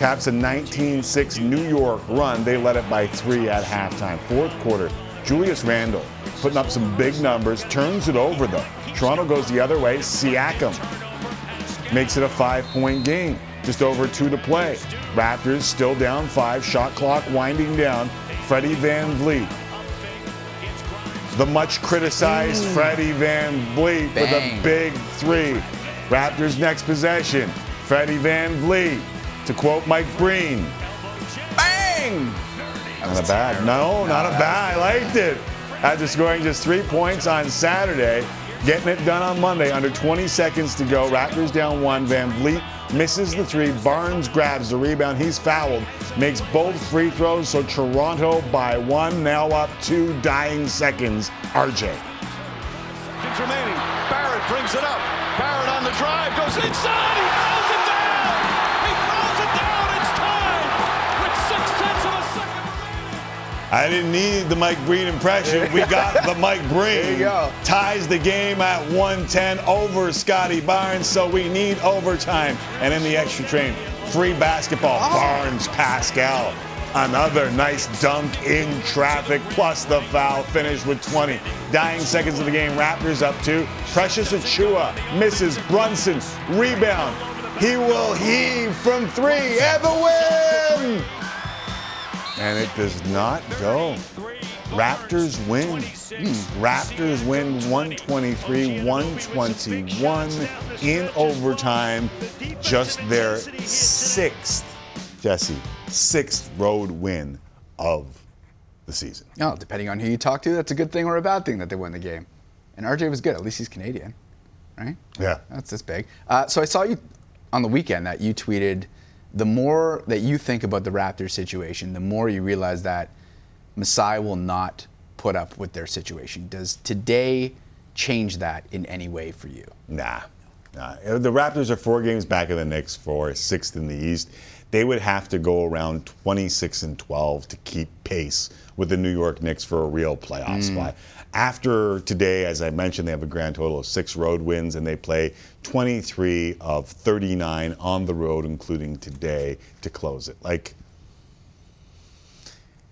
[SPEAKER 1] Caps a 19-6 New York run. They led it by three at halftime. Fourth quarter, Julius Randle putting up some big numbers, turns it over though. Toronto goes the other way. Siakam makes it a five-point game. Just over two to play. Raptors still down five. Shot clock winding down. Freddie Van Vliet. The much criticized mm. Freddie Van Vliet with a big three. Raptors next possession. Freddie VanVleet. To quote Mike Breen,
[SPEAKER 2] Bang!
[SPEAKER 1] not a bad. No, not a bad. I liked it. After scoring just three points on Saturday, getting it done on Monday, under 20 seconds to go. Raptors down one. VanVleet misses the three. Barnes grabs the rebound. He's fouled. Makes both free throws. So Toronto by one. Now up two dying seconds. RJ.
[SPEAKER 7] Remaining. Barrett brings it up. Barrett on the drive goes inside.
[SPEAKER 1] I didn't need the Mike Breen impression. We got the Mike Breen.
[SPEAKER 2] There you go.
[SPEAKER 1] Ties the game at 110 over Scottie Barnes, so we need overtime. And in the extra train, free basketball. Oh. Barnes, Pascal. Another nice dunk in traffic, plus the foul finish with 20. Dying seconds of the game, Raptors up two. Precious Achiuwa misses Brunson. Rebound. He will heave from three and the win! And it does not go. Raptors win. Hmm. Raptors win 123 121 in overtime. Just their sixth, Jesse, sixth road win of the season.
[SPEAKER 2] No, depending on who you talk to, that's a good thing or a bad thing that they won the game. And RJ was good. At least he's Canadian, right?
[SPEAKER 1] Yeah.
[SPEAKER 2] That's this big. Uh, so I saw you on the weekend that you tweeted the more that you think about the Raptors situation, the more you realize that Masai will not put up with their situation. Does today change that in any way for you?
[SPEAKER 1] Nah. nah. Uh, the Raptors are four games back of the Knicks for sixth in the East. They would have to go around 26 and 12 to keep pace with the New York Knicks for a real playoff mm. spot. After today, as I mentioned, they have a grand total of six road wins and they play 23 of 39 on the road, including today, to close it. Like,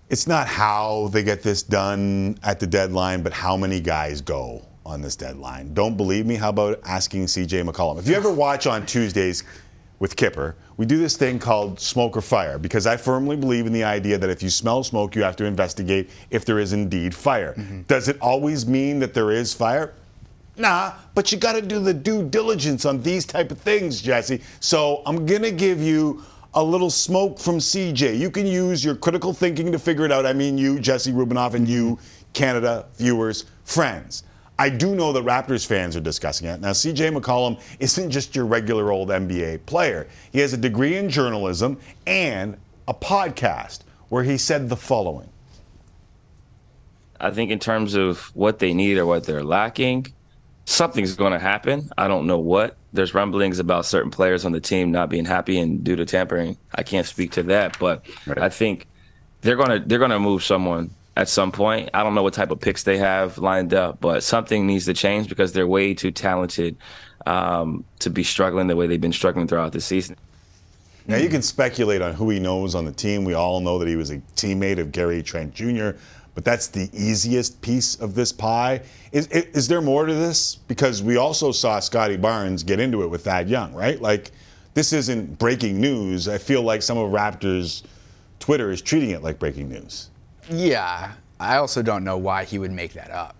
[SPEAKER 1] it's not how they get this done at the deadline, but how many guys go on this deadline. Don't believe me? How about asking CJ McCollum? If you ever watch on Tuesdays with Kyper, we do this thing called smoke or fire because I firmly believe in the idea that if you smell smoke, you have to investigate if there is indeed fire. Mm-hmm. Does it always mean that there is fire? Nah, but you got to do the due diligence on these type of things, Jesse. So I'm gonna give you a little smoke from CJ. You can use your critical thinking to figure it out. I mean, you, Jesse Rubinoff, and you, Canada viewers, friends. I do know that Raptors fans are discussing it. Now, CJ McCollum isn't just your regular old NBA player. He has a degree in journalism and a podcast where he said the following.
[SPEAKER 8] I think in terms of what they need or what they're lacking, something's going to happen. I don't know what. There's rumblings about certain players on the team not being happy and due to tampering. I can't speak to that, but I think they're going to they're going to move someone at some point. I don't know what type of picks they have lined up, but something needs to change because they're way too talented um, to be struggling the way they've been struggling throughout the season.
[SPEAKER 1] Now you can speculate on who he knows on the team. We all know that he was a teammate of Gary Trent Jr., but that's the easiest piece of this pie. Is, is, there more to this? Because we also saw Scottie Barnes get into it with Thad Young, right? Like, this isn't breaking news. I feel like some of Raptors' Twitter is treating it like breaking news.
[SPEAKER 2] Yeah, I also don't know why he would make that up.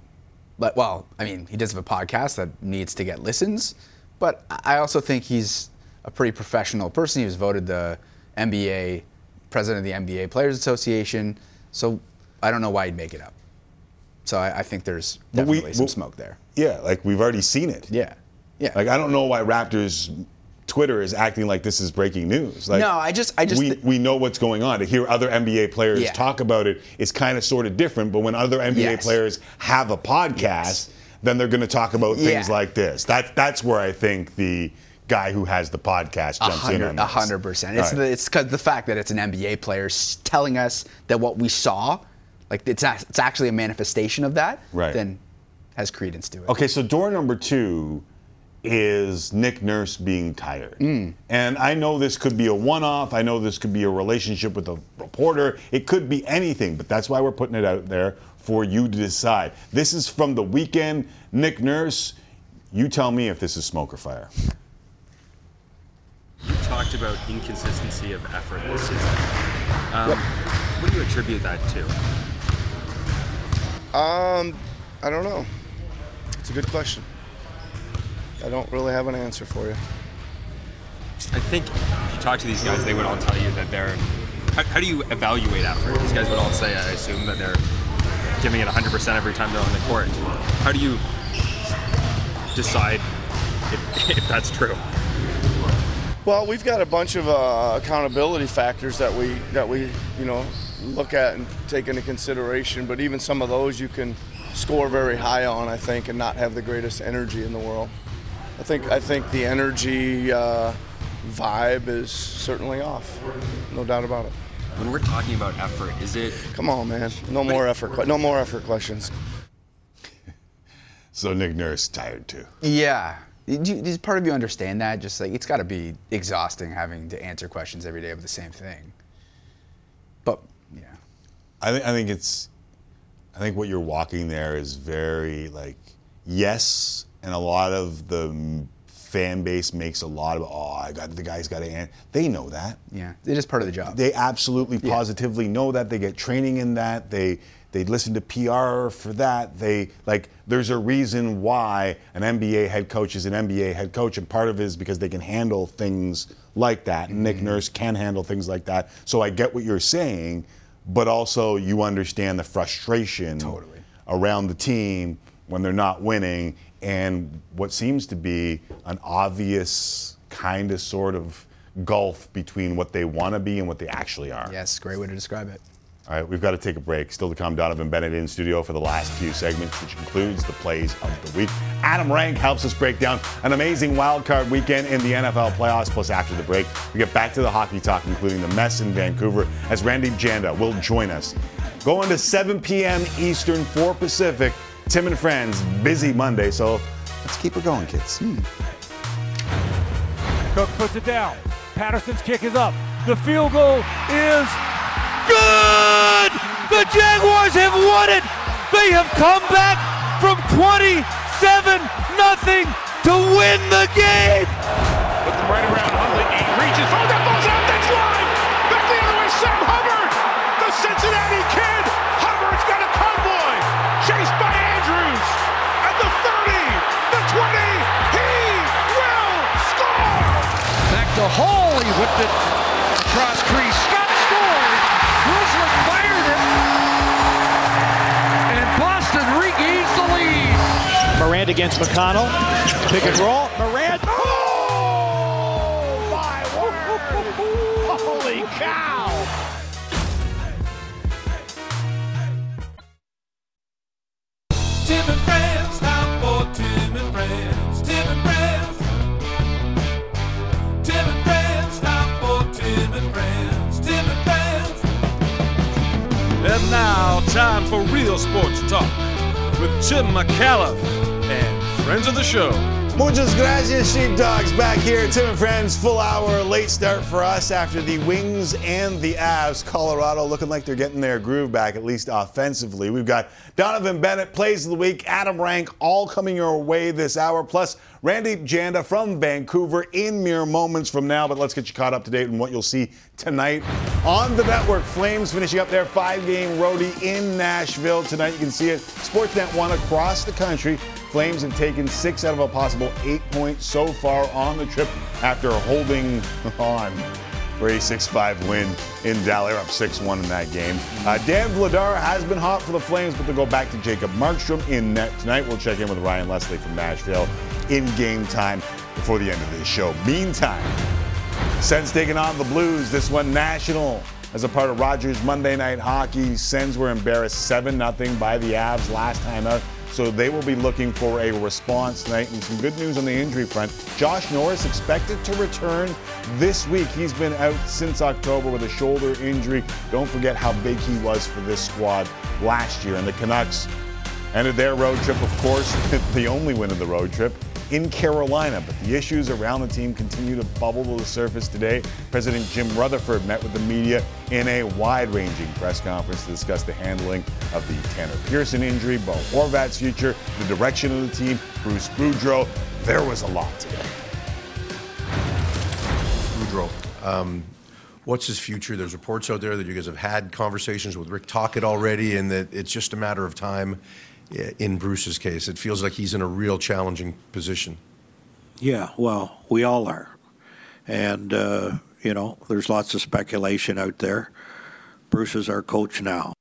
[SPEAKER 2] But well, I mean, he does have a podcast that needs to get listens, but I also think he's a pretty professional person. He was voted the NBA president of the NBA Players Association, so I don't know why he'd make it up. So I, I think there's
[SPEAKER 1] But we-
[SPEAKER 2] definitely some
[SPEAKER 1] well-
[SPEAKER 2] smoke there.
[SPEAKER 1] Yeah, like we've already seen it.
[SPEAKER 2] Yeah, yeah.
[SPEAKER 1] Like I don't know why Raptors Twitter is acting like this is breaking news. Like
[SPEAKER 2] No, I just- I just
[SPEAKER 1] we,
[SPEAKER 2] th-
[SPEAKER 1] we know what's going on. To hear other NBA players
[SPEAKER 2] Yeah.
[SPEAKER 1] talk about it is kind of sort of different. But when other NBA
[SPEAKER 2] Yes.
[SPEAKER 1] players have a podcast,
[SPEAKER 2] Yes.
[SPEAKER 1] then they're going to talk about things
[SPEAKER 2] Yeah.
[SPEAKER 1] like this. That that's where I think the guy who has the podcast jumps in on this.
[SPEAKER 2] a hundred percent. It's the,
[SPEAKER 1] right.
[SPEAKER 2] it's because the fact that it's an NBA player telling us that what we saw, like it's a- it's actually a manifestation of that.
[SPEAKER 1] Right.
[SPEAKER 2] Then has credence to it.
[SPEAKER 1] Okay, so door number two is Nick Nurse being tired.
[SPEAKER 2] Mm.
[SPEAKER 1] And I know this could be a one off. I know this could be a relationship with a reporter. It could be anything, but that's why we're putting it out there for you to decide. This is from the weekend. Nick Nurse, you tell me if this is smoke or fire.
[SPEAKER 9] You talked about inconsistency of effort this season. Um, What do you attribute that to?
[SPEAKER 10] Um, I don't know. It's a good question. I don't really have an answer for you.
[SPEAKER 9] I think if you talk to these guys, they would all tell you that they're. How, how do you evaluate effort? These guys would all say, I assume, that they're giving it 100% every time they're on the court. How do you decide if, if that's true?
[SPEAKER 10] Well, we've got a bunch of uh, accountability factors that we that we you know look at and take into consideration. But even some of those you can score very high on, I think, and not have the greatest energy in the world. I think I think the energy uh, vibe is certainly off, no doubt about it.
[SPEAKER 9] When we're talking about effort, is it?
[SPEAKER 10] Come on, man. No more effort. No more effort questions.
[SPEAKER 1] So Nick Nurse tired too.
[SPEAKER 2] Yeah. Do does part of you understand that? Just like it's got to be exhausting having to answer questions every day of the same thing. But yeah,
[SPEAKER 1] I think I think it's I think what you're walking there is very like yes, and a lot of the fan base makes a lot of oh I got the guy's got to answer. They know that.
[SPEAKER 2] yeah, it is part of the job.
[SPEAKER 1] They absolutely positively know that. They get training in that. They they listen to PR for that. They like there's a reason why an NBA head coach is an NBA head coach, and part of it is because they can handle things like that. And Nick Nurse can handle things like that. So I get what you're saying, but also you understand the frustration
[SPEAKER 2] Totally.
[SPEAKER 1] around the team when they're not winning and what seems to be an obvious kind of sort of gulf between what they want to be and what they actually are.
[SPEAKER 2] yes, great way to describe it.
[SPEAKER 1] All right, we've got to take a break. Still to come, Donovan Bennett in studio for the last few segments, which includes the plays of the week. Adam Rank helps us break down an amazing wild card weekend in the NFL playoffs. Plus, after the break, we get back to the hockey talk, including the mess in Vancouver, as Randip Janda will join us. Going to 7 p.m. Eastern, 4 Pacific. Tim and Friends, busy Monday, so let's keep her going, kids. Hmm.
[SPEAKER 7] Cook puts it down. Patterson's kick is up. The field goal is good! The Jaguars have won it! They have come back from 27 nothing to win the game! To Hall. He whipped it cross crease. Scott scored. Ruslick fired it. And Boston regains the lead. Morant against McConnell. Pick and roll. Morant.
[SPEAKER 11] Now, time for real sports talk with Tim McAuliffe and friends of the show.
[SPEAKER 1] Muchas gracias, sheepdogs. Back here, Tim and Friends, full hour, late start for us after the Wings and the Avs. Colorado looking like they're getting their groove back, at least offensively. We've got Donovan Bennett, plays of the week, Adam Rank, all coming your way this hour, plus Randip Janda from Vancouver in mere moments from now. But let's get you caught up to date on what you'll see tonight on the network. Flames finishing up their five game roadie in Nashville tonight. You can see it. Sportsnet 1 across the country. Flames have taken six out of a possible eight points so far on the trip after holding on for a 6-5 win in Dallas. Up 6-1 in that game. Uh, Dan Vladar has been hot for the Flames, but they'll go back to Jacob Markstrom in net tonight. We'll check in with Ryan Leslie from Nashville in game time before the end of this show. Meantime, Sens taking on the Blues. This one national as a part of Rogers Monday Night Hockey. Sens were embarrassed 7 0 by the Avs last time out. So they will be looking for a response tonight. And some good news on the injury front. Josh Norris expected to return this week. He's been out since October with a shoulder injury. Don't forget how big he was for this squad last year. And the Canucks ended their road trip, of course, the only win of the road trip in Carolina. But the issues around the team continue to bubble to the surface today. President Jim Rutherford met with the media in a wide ranging press conference to discuss the handling of the Tanner Pearson injury, Bo Horvat's future, the direction of the team, Bruce Boudreau. There was a lot today.
[SPEAKER 6] Boudreau. Um, what's his future? There's reports out there that you guys have had conversations with Rick Tocchet already, and that it's just a matter of time. In Bruce's case, it feels like he's in a real challenging position.
[SPEAKER 5] Yeah, well, we all are. And, uh, you know, there's lots of speculation out there. Bruce is our coach now.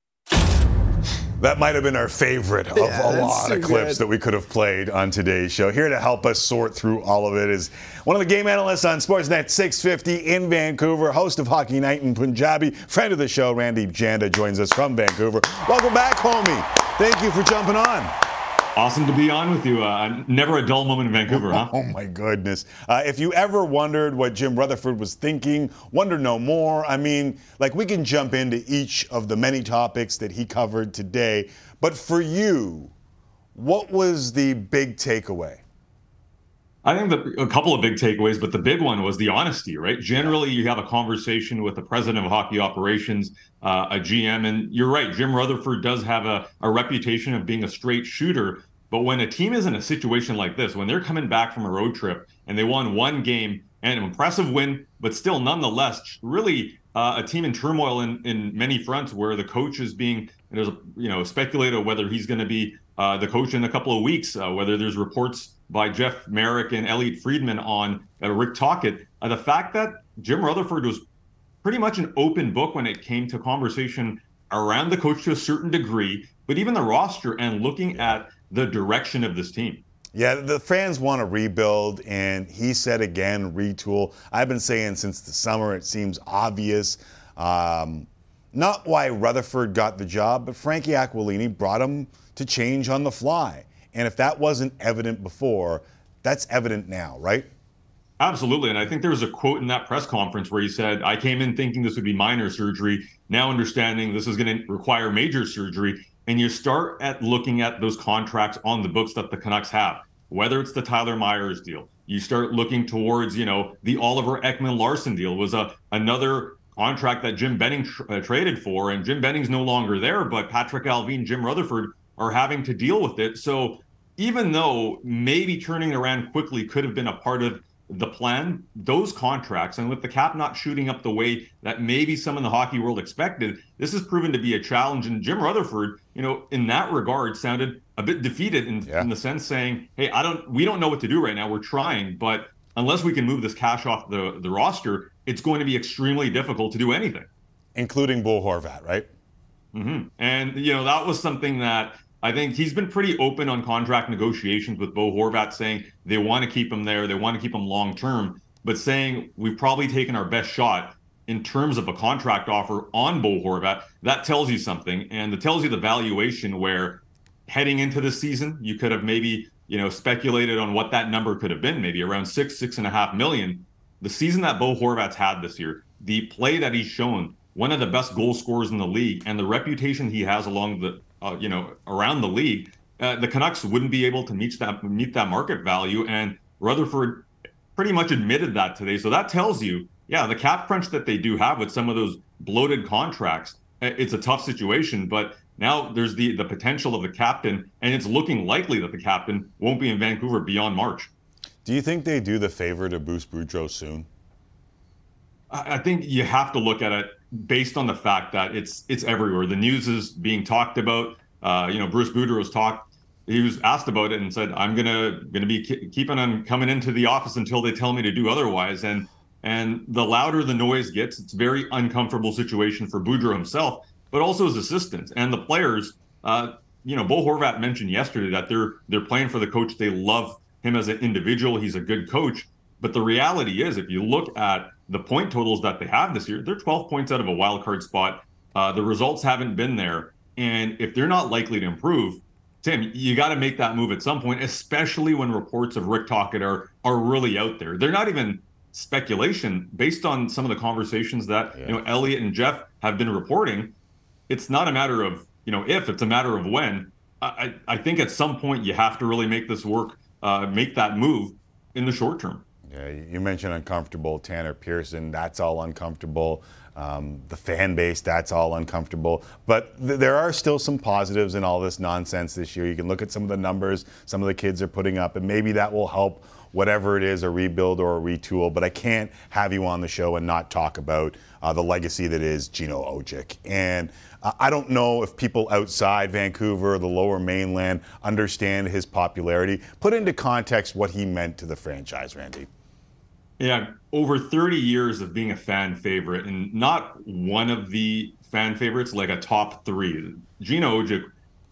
[SPEAKER 1] That might have been our favorite of
[SPEAKER 2] Yeah,
[SPEAKER 1] a lot
[SPEAKER 2] so
[SPEAKER 1] of clips
[SPEAKER 2] good.
[SPEAKER 1] that we could have played on today's show. Here to help us sort through all of it is one of the game analysts on Sportsnet 650 in Vancouver, host of Hockey Night in Punjabi, friend of the show, Randip Janda, joins us from Vancouver. Welcome back, homie. Thank you for jumping on.
[SPEAKER 12] Awesome to be on with you. Uh, never a dull moment in Vancouver, huh?
[SPEAKER 1] Oh my goodness! Uh, if you ever wondered what Jim Rutherford was thinking, wonder no more. I mean, like we can jump into each of the many topics that he covered today, but for you, what was the big takeaway?
[SPEAKER 12] I think the, a couple of big takeaways, but the big one was the honesty, right? Generally, you have a conversation with the president of hockey operations, uh, a GM, and you're right. Jim Rutherford does have a, a reputation of being a straight shooter. But when a team is in a situation like this, when they're coming back from a road trip and they won one game and an impressive win, but still nonetheless, really uh, a team in turmoil in, in many fronts where the coach is being, there's you know, speculated whether he's going to be uh, the coach in a couple of weeks, uh, whether there's reports by Jeff Marek and Elliotte Friedman on uh, Rick Tocchet. Uh, the fact that Jim Rutherford was pretty much an open book when it came to conversation around the coach to a certain degree, but even the roster and looking at the direction of this team.
[SPEAKER 1] Yeah, the fans want to rebuild, and he said again, retool. I've been saying since the summer, it seems obvious. Um, not why Rutherford got the job, but Frankie Aquilini brought him to change on the fly. And if that wasn't evident before, that's evident now, right?
[SPEAKER 12] Absolutely. And I think there was a quote in that press conference where he said, I came in thinking this would be minor surgery, now understanding this is going to require major surgery. And you start at looking at those contracts on the books that the Canucks have, whether it's the Tyler Myers deal. You start looking towards, you know, the Oliver Ekman Larsson deal was a another contract that Jim Benning tr- uh, traded for, and Jim Benning's no longer there, but Patrick Allvin, Jim Rutherford are having to deal with it. So even though maybe turning around quickly could have been a part of the plan, those contracts, and with the cap not shooting up the way that maybe some in the hockey world expected, this has proven to be a challenge. And Jim Rutherford, you know, in that regard, sounded a bit defeated in, yeah. in the sense saying, "Hey, I don't, we don't know what to do right now. We're trying, but unless we can move this cash off the the roster, it's going to be extremely difficult to do anything."
[SPEAKER 1] Including Bo Horvat, right?
[SPEAKER 12] Mm-hmm. And you know that was something that I think he's been pretty open on contract negotiations with Bo Horvat, saying they want to keep him there, they want to keep him long term, but saying we've probably taken our best shot in terms of a contract offer on Bo Horvat. That tells you something, and it tells you the valuation where heading into the season you could have maybe you know speculated on what that number could have been, maybe around six, six and a half million. The season that Bo Horvat's had this year, the play that he's shown, one of the best goal scorers in the league, and the reputation he has along the uh, you know, around the league, uh, the Canucks wouldn't be able to meet that meet that market value. And Rutherford pretty much admitted that today. So that tells you, yeah, the cap crunch that they do have with some of those bloated contracts, it's a tough situation. But now there's the the potential of the captain, and it's looking likely that the captain won't be in Vancouver beyond March.
[SPEAKER 1] Do you think they do the favor to boost Boudreau soon?
[SPEAKER 12] I think you have to look at it based on the fact that it's it's everywhere. The news is being talked about. Uh, you know, Bruce Boudreau was talked. He was asked about it and said, "I'm gonna gonna be keeping on coming into the office until they tell me to do otherwise." And and the louder the noise gets, it's a very uncomfortable situation for Boudreau himself, but also his assistants and the players. Uh, you know, Bo Horvat mentioned yesterday that they're they're playing for the coach. They love him as an individual. He's a good coach. But the reality is, if you look at the point totals that they have this year, they're 12 points out of a wild card spot. Uh, the results haven't been there. And if they're not likely to improve, Tim, you got to make that move at some point, especially when reports of Rick Tocchet are, are really out there. They're not even speculation based on some of the conversations that, yeah. you know, Elliotte and Jeff have been reporting. It's not a matter of, you know, if, it's a matter of when. I, I think at some point you have to really make this work, uh, make that move in the short term.
[SPEAKER 1] Yeah, you mentioned uncomfortable. Tanner Pearson, that's all uncomfortable. Um, the fan base, that's all uncomfortable. But th- there are still some positives in all this nonsense this year. You can look at some of the numbers some of the kids are putting up, and maybe that will help whatever it is a rebuild or a retool. But I can't have you on the show and not talk about uh, the legacy that is Gino Odjick. And uh, I don't know if people outside Vancouver, the lower mainland, understand his popularity. Put into context what he meant to the franchise, Randy.
[SPEAKER 12] Yeah, over 30 years of being a fan favorite, and not one of the fan favorites, like a top three. Gino Odjick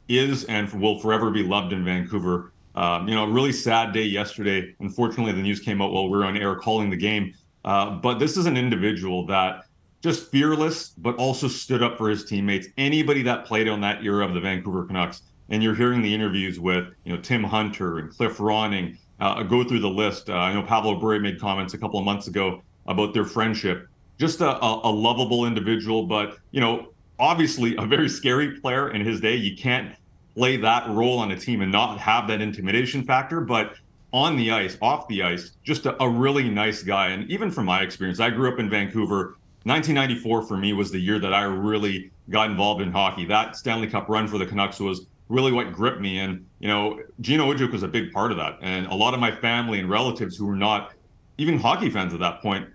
[SPEAKER 12] is and will forever be loved in Vancouver. Um, you know, a really sad day yesterday. Unfortunately, the news came out while we were on air calling the game. Uh, but this is an individual that just fearless, but also stood up for his teammates. Anybody that played on that era of the Vancouver Canucks and you're hearing the interviews with you know Tim Hunter and Cliff Ronning. Uh, go through the list. Uh, I know Pavel Bure made comments a couple of months ago about their friendship. Just a, a, a lovable individual, but you know, obviously a very scary player in his day. You can't play that role on a team and not have that intimidation factor. But on the ice, off the ice, just a, a really nice guy. And even from my experience, I grew up in Vancouver. 1994 for me was the year that I really got involved in hockey. That Stanley Cup run for the Canucks was really what gripped me. And, you know, Gino Odjick was a big part of that. And a lot of my family and relatives who were not even hockey fans at that point,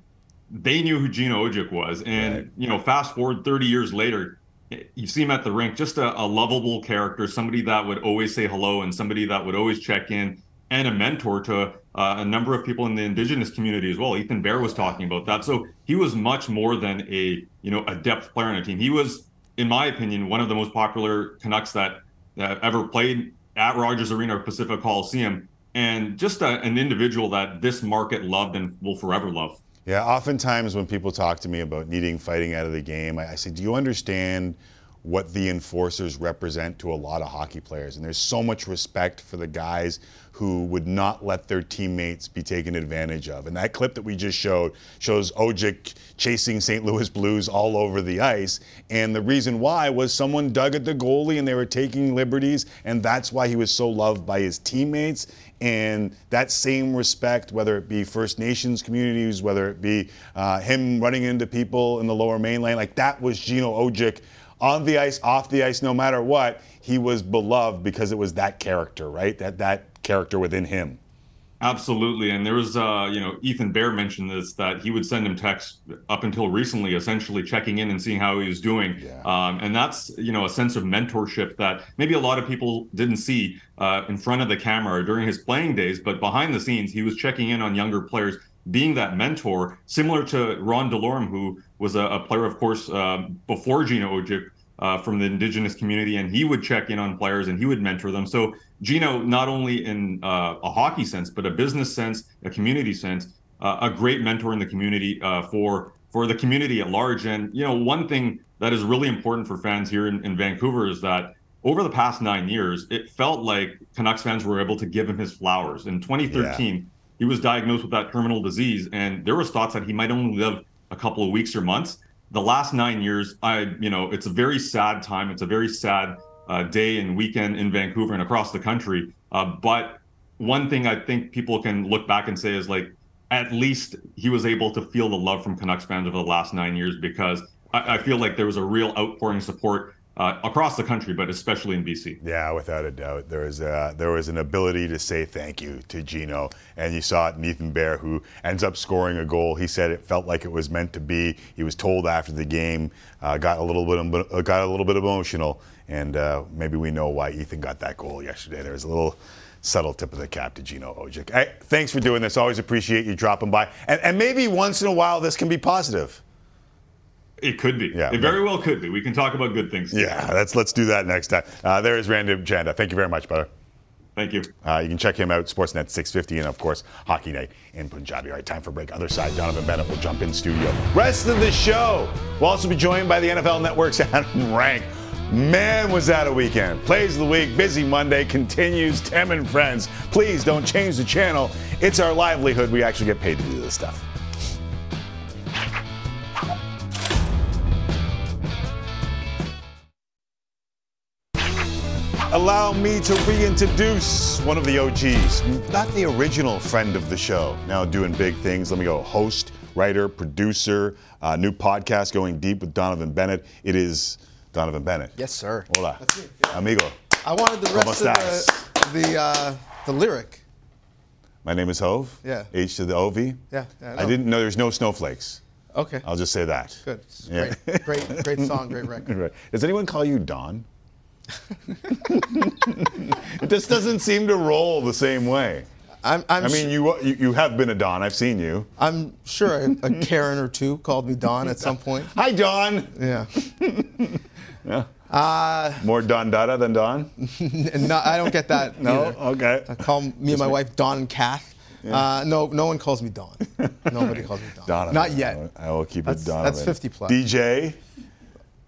[SPEAKER 12] they knew who Gino Odjick was. And, right. you know, fast forward 30 years later, you see him at the rink, just a, a lovable character, somebody that would always say hello and somebody that would always check in and a mentor to uh, a number of people in the indigenous community as well. Ethan Bear was talking about that. So he was much more than a, you know, a depth player on a team. He was, in my opinion, one of the most popular Canucks that, that ever played at Rogers Arena or Pacific Coliseum. And just a, an individual that this market loved and will forever love.
[SPEAKER 1] Yeah, oftentimes when people talk to me about needing fighting out of the game, I, I say, do you understand what the enforcers represent to a lot of hockey players? And there's so much respect for the guys who would not let their teammates be taken advantage of. And that clip that we just showed shows Odjick chasing St. Louis Blues all over the ice. And the reason why was someone dug at the goalie and they were taking liberties. And that's why he was so loved by his teammates. And that same respect, whether it be First Nations communities, whether it be uh, him running into people in the lower mainland, like that was Gino Odjick on the ice, off the ice, no matter what, he was beloved because it was that character, right? That that character within him.
[SPEAKER 12] Absolutely, and there was, uh, you know, Ethan Bear mentioned this that he would send him texts up until recently, essentially checking in and seeing how he was doing, yeah. um, and that's you know a sense of mentorship that maybe a lot of people didn't see uh, in front of the camera during his playing days, but behind the scenes, he was checking in on younger players, being that mentor, similar to Ron Delorme, who was a, a player, of course, uh, before Gino Odjick uh, from the indigenous community, and he would check in on players and he would mentor them. So Gino, not only in uh, a hockey sense, but a business sense, a community sense, uh, a great mentor in the community uh, for for the community at large. And you know, one thing that is really important for fans here in, in Vancouver is that over the past nine years, it felt like Canucks fans were able to give him his flowers. In 2013, yeah. He was diagnosed with that terminal disease, and there was thoughts that he might only live a couple of weeks or months the last nine years, I, you know, it's a very sad time. It's a very sad uh, day and weekend in Vancouver and across the country. Uh, but one thing I think people can look back and say is like, at least he was able to feel the love from Canucks fans over the last nine years because I, I feel like there was a real outpouring support uh, across the country, but especially in BC.
[SPEAKER 1] Yeah, without a doubt, there was a, there was an ability to say thank you to Gino, and you saw it in Ethan Bear, who ends up scoring a goal. He said it felt like it was meant to be. He was told after the game, uh, got a little bit uh, got a little bit emotional, and uh, maybe we know why Ethan got that goal yesterday. There was a little subtle tip of the cap to Gino Odjick. Hey, thanks for doing this. Always appreciate you dropping by, and, and maybe once in a while this can be positive.
[SPEAKER 12] It could be. Yeah, it very well could be. We can talk about good things.
[SPEAKER 1] Yeah, let's let's do that next time. Uh, there is Randip Janda. Thank you very much, brother.
[SPEAKER 12] Thank you.
[SPEAKER 1] Uh, you can check him out, Sportsnet 650, and of course, Hockey Night in Punjabi. All right, time for break. Other side, Donovan Bennett will jump in studio. Rest of the show, we'll also be joined by the NFL Network's Adam Rank. Man, was that a weekend. Plays of the week, busy Monday, continues. Tim and friends, please don't change the channel. It's our livelihood. We actually get paid to do this stuff. Allow me to reintroduce one of the OGs, not the original friend of the show, now doing big things. Let me go host, writer, producer, uh, new podcast going deep with Donovan Bennett. It is Donovan Bennett.
[SPEAKER 13] Yes, sir.
[SPEAKER 1] Hola. Yeah. Amigo.
[SPEAKER 13] I wanted the rest of the, the, uh, the lyric.
[SPEAKER 1] My name is Hove.
[SPEAKER 13] Yeah.
[SPEAKER 1] H to the OV.
[SPEAKER 13] Yeah. yeah
[SPEAKER 1] I, I, didn't know there's no snowflakes.
[SPEAKER 13] Okay.
[SPEAKER 1] I'll just say that.
[SPEAKER 13] Good. Yeah. Great, great, great song, great record. right.
[SPEAKER 1] Does anyone call you Don? it just doesn't seem to roll the same way.
[SPEAKER 13] I'm, I'm
[SPEAKER 1] i mean, you, you, you have been a Don. I've seen you.
[SPEAKER 13] I'm sure a, a Karen or two called me Don at some point.
[SPEAKER 1] Hi, Don.
[SPEAKER 13] Yeah.
[SPEAKER 1] yeah. Uh, More Don Dada than Don?
[SPEAKER 13] no, I don't get that.
[SPEAKER 1] no.
[SPEAKER 13] Either.
[SPEAKER 1] Okay.
[SPEAKER 13] I call me and my me. wife Don and Kath. Yeah. Uh, no, no one calls me Don. Nobody calls me Don.
[SPEAKER 1] Donovan.
[SPEAKER 13] Not yet.
[SPEAKER 1] I will keep
[SPEAKER 13] that's,
[SPEAKER 1] it Donovan.
[SPEAKER 13] That's 50 plus.
[SPEAKER 1] DJ,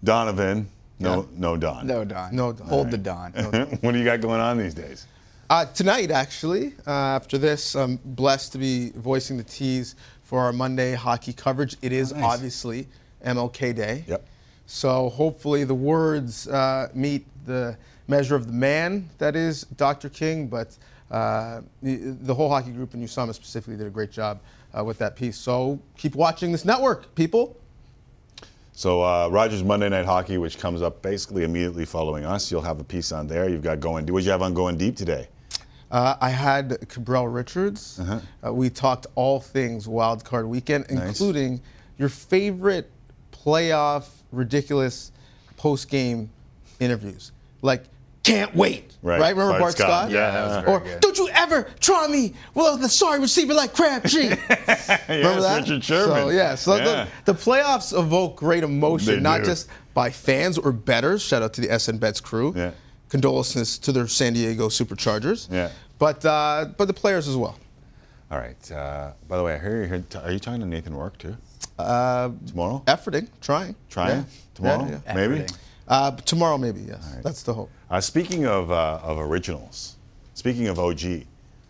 [SPEAKER 1] Donovan, No, no Don.
[SPEAKER 2] No Don.
[SPEAKER 13] No Don.
[SPEAKER 2] Hold the Don.
[SPEAKER 1] what do you got going on these days?
[SPEAKER 13] Uh, tonight, actually, uh, after this, I'm blessed to be voicing the tees for our Monday hockey coverage. It is
[SPEAKER 1] nice.
[SPEAKER 13] obviously MLK Day.
[SPEAKER 1] Yep.
[SPEAKER 13] So hopefully the words uh, meet the measure of the man that is Dr. King, but uh, the, the whole hockey group and USAMA specifically did a great job uh, with that piece. So keep watching this network, people.
[SPEAKER 1] So uh, Rogers Monday Night Hockey, which comes up basically immediately following us, you'll have a piece on there. You've got going. What did you have on going deep today?
[SPEAKER 13] Uh, I had Cabral Richards. Uh, we talked all things Wild Card Weekend,
[SPEAKER 1] Nice.
[SPEAKER 13] including your favorite playoff ridiculous post game interviews, like "Can't wait."
[SPEAKER 1] Right.
[SPEAKER 13] Right? Remember
[SPEAKER 1] Bart
[SPEAKER 13] Bart,
[SPEAKER 1] Scott.
[SPEAKER 13] Scott?
[SPEAKER 1] Yeah, that was very
[SPEAKER 13] or
[SPEAKER 1] good.
[SPEAKER 13] "Don't you ever try me with the sorry receiver like Crabtree." Remember that?
[SPEAKER 1] Richard Sherman.
[SPEAKER 13] So yeah, so
[SPEAKER 1] Yeah.
[SPEAKER 13] The, the playoffs evoke great emotion,
[SPEAKER 1] They
[SPEAKER 13] not
[SPEAKER 1] do.
[SPEAKER 13] just by fans or bettors. Shout out to the SN Bets crew.
[SPEAKER 1] Yeah.
[SPEAKER 13] Condolences to their San Diego Superchargers.
[SPEAKER 1] Yeah.
[SPEAKER 13] But uh, but the players as well.
[SPEAKER 1] All right. Uh, by the way, I hear you're here. Are you talking to Nathan Rourke too?
[SPEAKER 13] Uh,
[SPEAKER 1] Tomorrow?
[SPEAKER 13] efforting, trying.
[SPEAKER 1] Trying?
[SPEAKER 13] Yeah.
[SPEAKER 1] Tomorrow?
[SPEAKER 13] Yeah, yeah.
[SPEAKER 1] Maybe?
[SPEAKER 13] Uh, tomorrow, maybe, yes. That's the hope.
[SPEAKER 1] Uh, speaking of, uh, of originals, speaking of OG,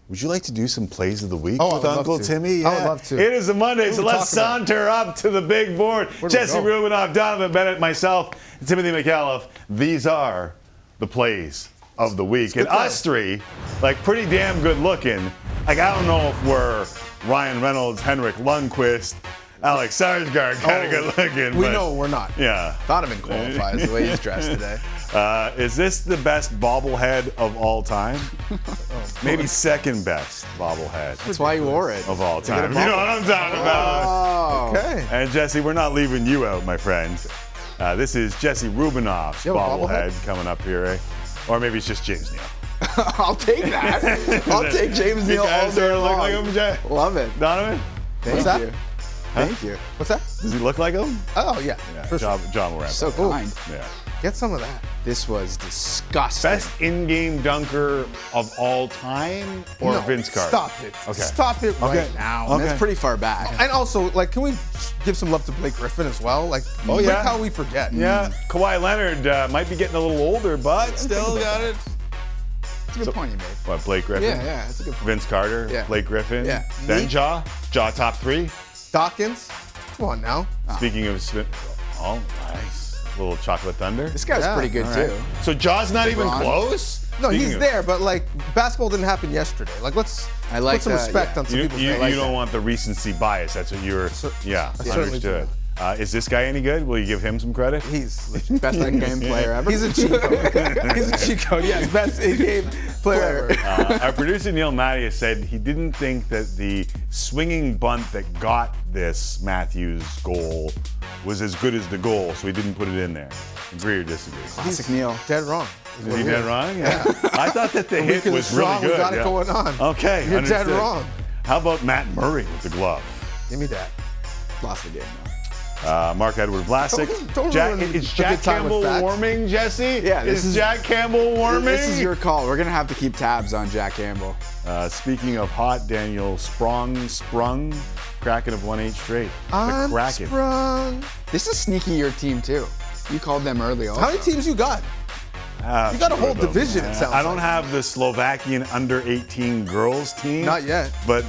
[SPEAKER 1] would you like to do some plays of the week
[SPEAKER 13] Oh,
[SPEAKER 1] with Uncle. Timmy?
[SPEAKER 13] I would love to.
[SPEAKER 1] It is a Monday, so let's
[SPEAKER 13] talking about?
[SPEAKER 1] saunter up to the big board.
[SPEAKER 13] Where do we
[SPEAKER 1] Jesse? Rubinoff, Donovan Bennett, myself, Timothy McAuliffe. These are the plays of the week. And
[SPEAKER 13] play.
[SPEAKER 1] us three, like pretty damn good looking. Like I don't know if we're Ryan Reynolds, Henrik Lundqvist, Alex Sarsgaard kind of
[SPEAKER 13] Oh,
[SPEAKER 1] good looking.
[SPEAKER 13] we
[SPEAKER 1] but-
[SPEAKER 13] know we're not.
[SPEAKER 1] Yeah.
[SPEAKER 2] Donovan qualifies the way he's dressed today.
[SPEAKER 1] Uh, is this the best bobblehead of all time? Maybe second best bobblehead
[SPEAKER 2] That's why he wore it.
[SPEAKER 1] of all
[SPEAKER 2] To get a
[SPEAKER 1] time. You know what I'm talking about?
[SPEAKER 2] Oh.
[SPEAKER 13] Okay.
[SPEAKER 1] And Jesse, we're not leaving you out, my friend. Uh, this is Jesse Rubinoff's
[SPEAKER 13] You
[SPEAKER 1] bobblehead
[SPEAKER 13] bobblehead?
[SPEAKER 1] coming up here, eh? Or maybe it's just James Neal.
[SPEAKER 2] I'll take that. I'll take James Neal all day long.
[SPEAKER 1] like him?
[SPEAKER 2] Love it.
[SPEAKER 1] Donovan?
[SPEAKER 2] Thank
[SPEAKER 13] What's that?
[SPEAKER 2] you. Thank you.
[SPEAKER 13] What's that?
[SPEAKER 1] Does he look like him?
[SPEAKER 13] Oh, yeah.
[SPEAKER 1] Yeah,
[SPEAKER 13] for
[SPEAKER 1] John,
[SPEAKER 13] sure.
[SPEAKER 1] John Moran.
[SPEAKER 2] So kind.
[SPEAKER 1] Yeah.
[SPEAKER 13] Get some of that.
[SPEAKER 2] This was disgusting.
[SPEAKER 1] Best in-game dunker of all time or
[SPEAKER 13] No,
[SPEAKER 1] Vince Carter?
[SPEAKER 13] Stop it.
[SPEAKER 1] Okay.
[SPEAKER 13] Stop it right
[SPEAKER 1] Okay.
[SPEAKER 13] now.
[SPEAKER 1] Okay.
[SPEAKER 2] That's pretty far back.
[SPEAKER 13] And also, like, can we give some love to Blake Griffin as well? Like,
[SPEAKER 1] Oh,
[SPEAKER 13] look
[SPEAKER 1] yeah.
[SPEAKER 13] how we forget.
[SPEAKER 1] Yeah, Kawhi Leonard uh, might be getting a little older, but still got it.
[SPEAKER 2] That's a good point you made.
[SPEAKER 1] What, Blake Griffin?
[SPEAKER 2] Yeah, yeah, that's a good point.
[SPEAKER 1] Vince Carter,
[SPEAKER 2] Yeah.
[SPEAKER 1] Blake Griffin,
[SPEAKER 2] Yeah.
[SPEAKER 1] then Ja, Ja top three.
[SPEAKER 13] Dawkins. Come on now. Ah.
[SPEAKER 1] Speaking of, Smith, oh, nice. Little chocolate thunder.
[SPEAKER 2] This guy's
[SPEAKER 13] Yeah,
[SPEAKER 2] pretty good
[SPEAKER 1] All right.
[SPEAKER 2] too.
[SPEAKER 1] So Ja's not even
[SPEAKER 2] LeBron.
[SPEAKER 1] close.
[SPEAKER 13] No,
[SPEAKER 1] Speaking
[SPEAKER 13] he's
[SPEAKER 1] of-
[SPEAKER 13] there, but like basketball didn't happen yesterday. Like let's
[SPEAKER 2] I like
[SPEAKER 13] put some
[SPEAKER 2] that,
[SPEAKER 13] respect
[SPEAKER 2] yeah.
[SPEAKER 13] on some
[SPEAKER 1] You,
[SPEAKER 13] people's
[SPEAKER 1] you,
[SPEAKER 13] names.
[SPEAKER 1] you
[SPEAKER 2] like
[SPEAKER 1] don't
[SPEAKER 2] that.
[SPEAKER 1] want the recency bias. That's what you're. yeah,
[SPEAKER 13] I certainly
[SPEAKER 1] understood. Uh, is this guy any good? Will you give him some credit?
[SPEAKER 13] He's legit.
[SPEAKER 2] Best in-game player ever.
[SPEAKER 13] He's a cheat code. He's a cheat code. Yes, best in-game player. ever.
[SPEAKER 1] Uh, our producer Neil Mattias said he didn't think that the swinging bunt that got this Matthews goal was as good as the goal, so he didn't put it in there. Agree or disagree?
[SPEAKER 2] Classic Neil.
[SPEAKER 13] Dead wrong.
[SPEAKER 1] Is he dead wrong? Yeah. I thought that the hit was
[SPEAKER 13] strong,
[SPEAKER 1] really
[SPEAKER 13] we
[SPEAKER 1] good.
[SPEAKER 13] got it
[SPEAKER 1] yeah.
[SPEAKER 13] going on.
[SPEAKER 1] Okay,
[SPEAKER 13] You're dead wrong.
[SPEAKER 1] How about Matt Murray with the glove?
[SPEAKER 13] Give me that.
[SPEAKER 2] Lost the game now.
[SPEAKER 1] Uh, Marc-Edouard Vlasic.
[SPEAKER 13] Don't- don't
[SPEAKER 1] Jack, is Jack
[SPEAKER 13] good time with
[SPEAKER 1] Campbell warming, Jesse?
[SPEAKER 2] Yeah, this
[SPEAKER 1] is,
[SPEAKER 2] is-
[SPEAKER 1] Jack Campbell warming?
[SPEAKER 2] This is your call. We're gonna have to keep tabs on Jack Campbell.
[SPEAKER 1] Uh, speaking of hot, Daniel Sprong, Sprung, Kraken of one eight straight. The
[SPEAKER 13] I'm
[SPEAKER 1] Kraken.
[SPEAKER 13] sprung.
[SPEAKER 2] This is sneaky your team too. You called them early. Also.
[SPEAKER 13] How many teams you got? You got a whole division, it sounds
[SPEAKER 1] I don't
[SPEAKER 13] like.
[SPEAKER 1] have the Slovakian under 18 girls team.
[SPEAKER 13] Not yet.
[SPEAKER 1] But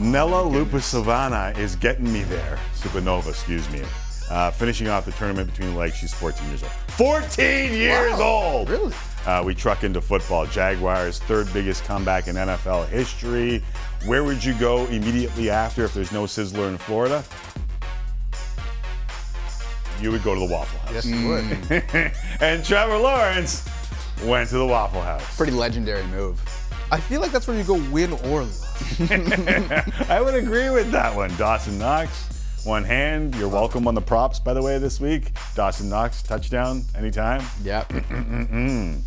[SPEAKER 1] Nella Lupasavana is getting me there. Supernova, excuse me. Uh, finishing off the tournament between the legs, she's 14 years old. 14 years
[SPEAKER 13] Wow,
[SPEAKER 1] old!
[SPEAKER 13] really?
[SPEAKER 1] Uh, we truck into football. Jaguars' third biggest comeback in NFL history. Where would you go immediately after if there's no Sizzler in Florida? You would go to the Waffle House.
[SPEAKER 13] Yes, you would. Mm.
[SPEAKER 1] and Trevor Lawrence went to the Waffle House.
[SPEAKER 2] Pretty legendary move.
[SPEAKER 13] I feel like that's where you go win or lose.
[SPEAKER 1] I would agree with that one. Dawson Knox, one hand. You're welcome on the props, by the way, this week. Dawson Knox, touchdown, anytime.
[SPEAKER 2] Yep.
[SPEAKER 1] Mm, mm,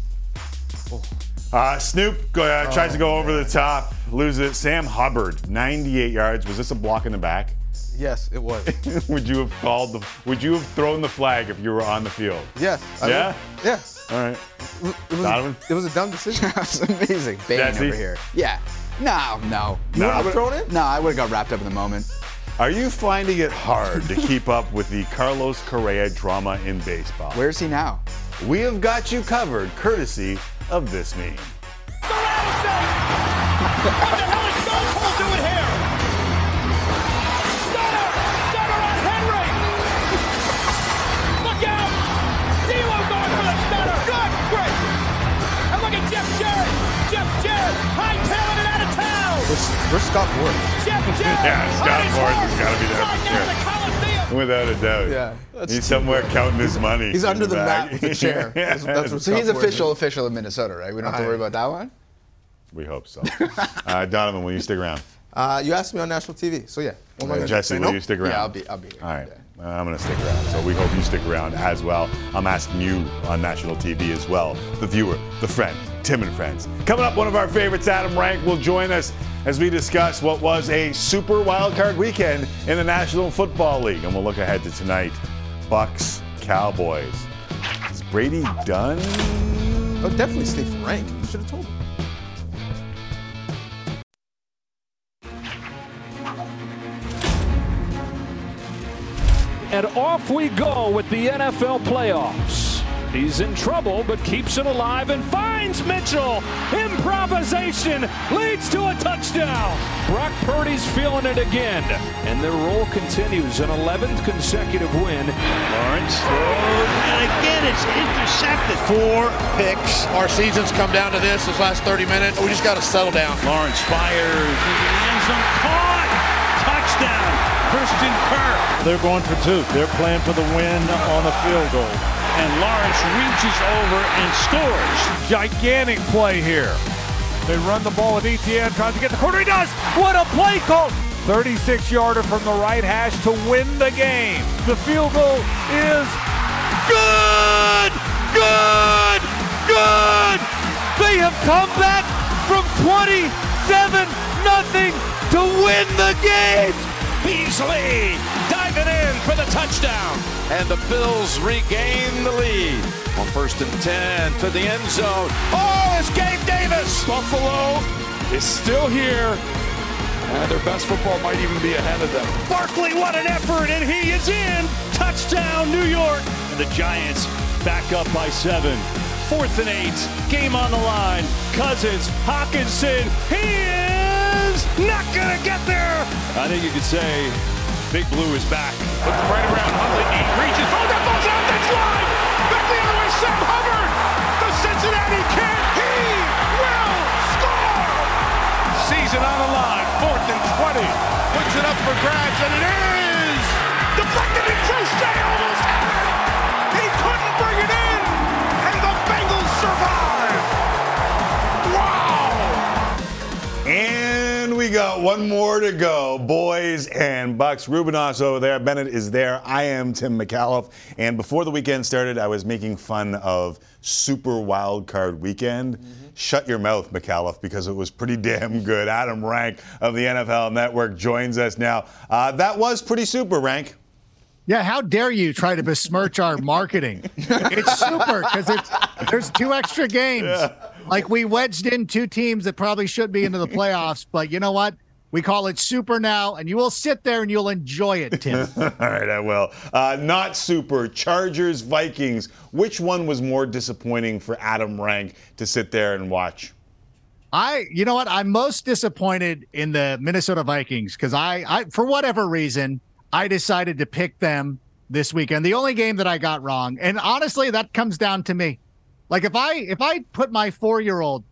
[SPEAKER 1] uh, Snoop go, uh, tries to go oh, over the top, loses it. Sam Hubbard, 98 yards. Was this a block in the back?
[SPEAKER 13] Yes, it was.
[SPEAKER 1] would you have called the? Would you have thrown the flag if you were on the field?
[SPEAKER 13] Yes. I
[SPEAKER 1] Yeah?
[SPEAKER 13] would. Yeah.
[SPEAKER 1] All right.
[SPEAKER 13] It was,
[SPEAKER 1] Donovan?
[SPEAKER 13] a, it was a dumb decision.
[SPEAKER 2] That's amazing. Bane
[SPEAKER 1] Jesse?
[SPEAKER 2] over here. Yeah. No, no.
[SPEAKER 1] No.
[SPEAKER 2] I would've-
[SPEAKER 13] Thrown it?
[SPEAKER 2] No, I would have got wrapped up in the moment.
[SPEAKER 1] Are you finding it hard to keep up with the Carlos Correa drama in baseball?
[SPEAKER 2] Where's he now?
[SPEAKER 1] we have got you covered courtesy of this meme.
[SPEAKER 4] What the hell is Stone Cold doing hightailing it out of town.
[SPEAKER 13] Where's, where's Scott Ward?
[SPEAKER 4] Jeff Jarrett.
[SPEAKER 1] Yeah, Scott
[SPEAKER 4] on his
[SPEAKER 1] Morris
[SPEAKER 4] horse,
[SPEAKER 1] has got to be there for
[SPEAKER 4] down the
[SPEAKER 1] sure. Without a doubt.
[SPEAKER 2] Yeah,
[SPEAKER 1] He's somewhere
[SPEAKER 2] bad.
[SPEAKER 1] counting his money.
[SPEAKER 13] He's under the
[SPEAKER 1] bag.
[SPEAKER 13] mat with the chair. That's, that's what
[SPEAKER 2] So he's official,
[SPEAKER 13] did.
[SPEAKER 2] official in Minnesota, right? We don't have to worry about that one.
[SPEAKER 1] We hope so. uh, Donovan, will you stick around?
[SPEAKER 13] Uh, you asked me on national TV, so yeah. What am I
[SPEAKER 1] Uh, Jesse, will
[SPEAKER 13] no?
[SPEAKER 1] you stick around?
[SPEAKER 2] Yeah, I'll be, I'll be here.
[SPEAKER 1] All right. Uh, I'm going to stick around. So we hope you stick around as well. I'm asking you on national TV as well, the viewer, the friend, Tim and Friends. Coming up, one of our favorites, Adam Rank, will join us as we discuss what was a super wild card weekend in the National Football League. And we'll look ahead to tonight Bucs, Cowboys. Is Brady done?
[SPEAKER 13] Oh, definitely stay for rank. You should have told him.
[SPEAKER 14] And off we go with the NFL playoffs. He's in trouble, but keeps it alive and finds Mitchell. Improvisation leads to a touchdown. Brock Purdy's feeling it again. And their roll continues, an 11th consecutive win.
[SPEAKER 15] Lawrence throws, and again it's intercepted. Four picks. Our season's come down to this, this last 30 minutes. We just got to settle down. Lawrence fires into the end zone. Caught! Touchdown! Christian Kirk.
[SPEAKER 14] They're going for two. They're playing for the win on the field goal.
[SPEAKER 15] And Lawrence reaches over and scores.
[SPEAKER 14] Gigantic play here. They run the ball at Etienne, tries to get the corner. He does. What a play call! 36 yarder from the right hash to win the game. The field goal is good, good, good. They have come back from 27 nothing to win the game.
[SPEAKER 15] Beasley diving in for the touchdown. And the Bills regain the lead. On first and 10 to the end zone. Oh, it's Gabe Davis. Buffalo is still here. And their best football might even be ahead of them. Barkley, what an effort, and he is in. Touchdown, New York.
[SPEAKER 14] And the Giants back up by seven. Fourth and eight. Game on the line. Cousins, Hockenson. He is not going to get there. I think you could say Big Blue is back.
[SPEAKER 7] It right around Huntley. He reaches. Oh, that ball's out. That's live. Back the other way. Sam Hubbard. The Cincinnati Kid. He will score.
[SPEAKER 15] Season on the line. Fourth and 20. Puts it up for grabs, and it is.
[SPEAKER 7] Deflected and Crochet almost had it. He couldn't bring it in.
[SPEAKER 1] One more to go. Boys and Bucs. Rubenos over there. Bennett is there. I am Tim McAuliffe. And before the weekend started, I was making fun of Super Wild Card Weekend. Shut your mouth, McAuliffe, because it was pretty damn good. Adam Rank of the NFL Network joins us now. Uh, that was pretty super, Rank.
[SPEAKER 16] Yeah, how dare you try to besmirch our marketing? It's super because it's there's two extra games. Like we wedged in two teams that probably should be into the playoffs, but you know what? We call it super now, and you will sit there and you'll enjoy it, Tim.
[SPEAKER 1] All right, I will. Uh, not super. Chargers, Vikings. Which one was more disappointing for Adam Rank to sit there and watch?
[SPEAKER 16] I, you know what? I'm most disappointed in the Minnesota Vikings because I, I, for whatever reason, I decided to pick them this weekend. The only game that I got wrong, and honestly, that comes down to me. Like if I, if I put my four year old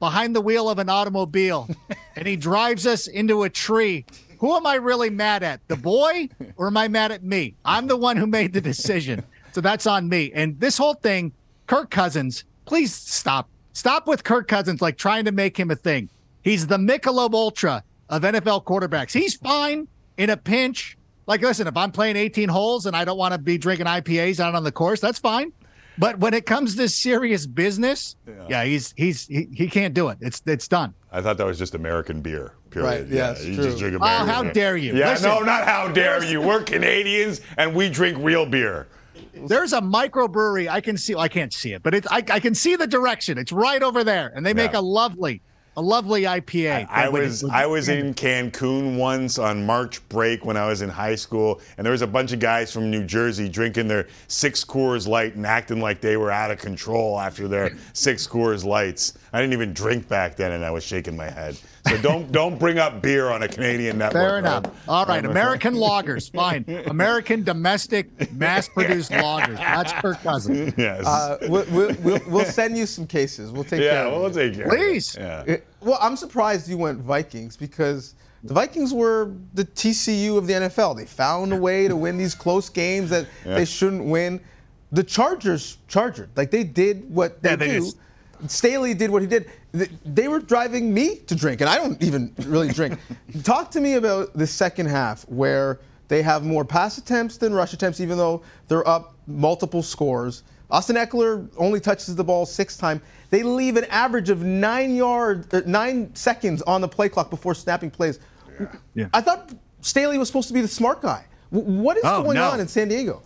[SPEAKER 16] behind the wheel of an automobile and he drives us into a tree, who am I really mad at? The boy or am I mad at me? I'm the one who made the decision. So that's on me. And this whole thing, Kirk Cousins, please stop. Stop with Kirk Cousins, like trying to make him a thing. He's the Michelob Ultra of NFL quarterbacks. He's fine in a pinch. Like, listen, if I'm playing 18 holes and I don't want to be drinking IPAs out on the course, that's fine. But when it comes to serious business, yeah, he's he's he, he can't do it. It's it's done.
[SPEAKER 1] I thought that was just American beer. Period.
[SPEAKER 13] Right, yeah, it's
[SPEAKER 1] you
[SPEAKER 13] true.
[SPEAKER 1] just drink
[SPEAKER 16] Oh,
[SPEAKER 1] American
[SPEAKER 16] how
[SPEAKER 1] beer.
[SPEAKER 16] dare you.
[SPEAKER 1] Yeah,
[SPEAKER 16] Listen,
[SPEAKER 1] no, not how dare you. We're Canadians and we drink real beer.
[SPEAKER 16] There's a microbrewery I can see. I can't see it, but it's I, I can see the direction. It's right over there, and they make
[SPEAKER 1] Yeah.
[SPEAKER 16] a lovely a lovely IPA.
[SPEAKER 1] I
[SPEAKER 16] that would-
[SPEAKER 1] was
[SPEAKER 16] would-
[SPEAKER 1] I was in Cancun once on March break when I was in high school, and there was a bunch of guys from New Jersey drinking their six Coors Light and acting like they were out of control after their six Coors Lights. I didn't even drink back then, and I was shaking my head. So don't don't bring up beer on a Canadian network.
[SPEAKER 16] Fair enough.
[SPEAKER 1] right?
[SPEAKER 16] All right, American lagers, fine. American domestic, mass-produced lagers. That's Kirk Cousins.
[SPEAKER 1] Yes.
[SPEAKER 13] Uh, we'll, we'll, we'll, we'll send you some cases. We'll take
[SPEAKER 1] Yeah,
[SPEAKER 13] care of
[SPEAKER 1] we'll
[SPEAKER 13] it.
[SPEAKER 1] take care of it.
[SPEAKER 16] Please.
[SPEAKER 1] Yeah.
[SPEAKER 13] It- well, I'm surprised you went Vikings because the Vikings were the TCU of the NFL. They found a way to win these close games that
[SPEAKER 1] Yeah.
[SPEAKER 13] they shouldn't win. The Chargers chargered. Like they did what they,
[SPEAKER 16] Yeah, they
[SPEAKER 13] do.
[SPEAKER 16] just-
[SPEAKER 13] Staley did what he did. They were driving me to drink, and I don't even really drink. Talk to me about the second half where they have more pass attempts than rush attempts, even though they're up multiple scores. Austin Ekeler only touches the ball six times. They leave an average of nine yard, uh, nine seconds on the play clock before snapping plays.
[SPEAKER 16] Yeah.
[SPEAKER 13] I thought Staley was supposed to be the smart guy. W- What is
[SPEAKER 16] Oh,
[SPEAKER 13] going
[SPEAKER 16] no.
[SPEAKER 13] on in San Diego?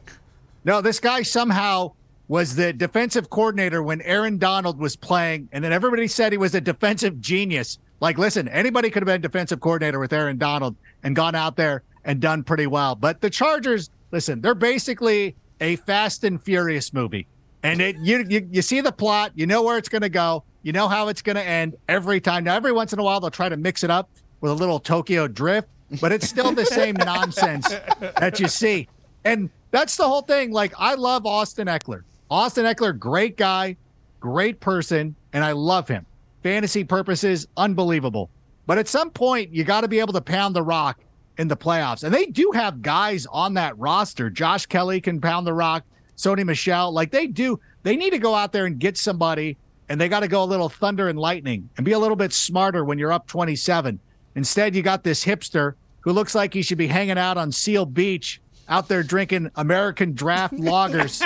[SPEAKER 16] No, this guy somehow was the defensive coordinator when Aaron Donald was playing, and then everybody said he was a defensive genius. Like, listen, anybody could have been defensive coordinator with Aaron Donald and gone out there and done pretty well. But the Chargers, listen, they're basically a Fast and Furious movie. And it you you, you see the plot, you know where it's going to go, you know how it's going to end every time. Now, every once in a while, they'll try to mix it up with a little Tokyo drift, but it's still the same nonsense that you see. And that's the whole thing. Like, I love Austin Ekeler. Austin Ekeler, great guy, great person, and I love him. Fantasy purposes, unbelievable. But at some point, you got to be able to pound the rock in the playoffs. And they do have guys on that roster. Josh Kelley can pound the rock, Sony Michel. Like they do, they need to go out there and get somebody, and they got to go a little thunder and lightning and be a little bit smarter when you're up 27. Instead, you got this hipster who looks like he should be hanging out on Seal Beach, out there drinking American draft loggers,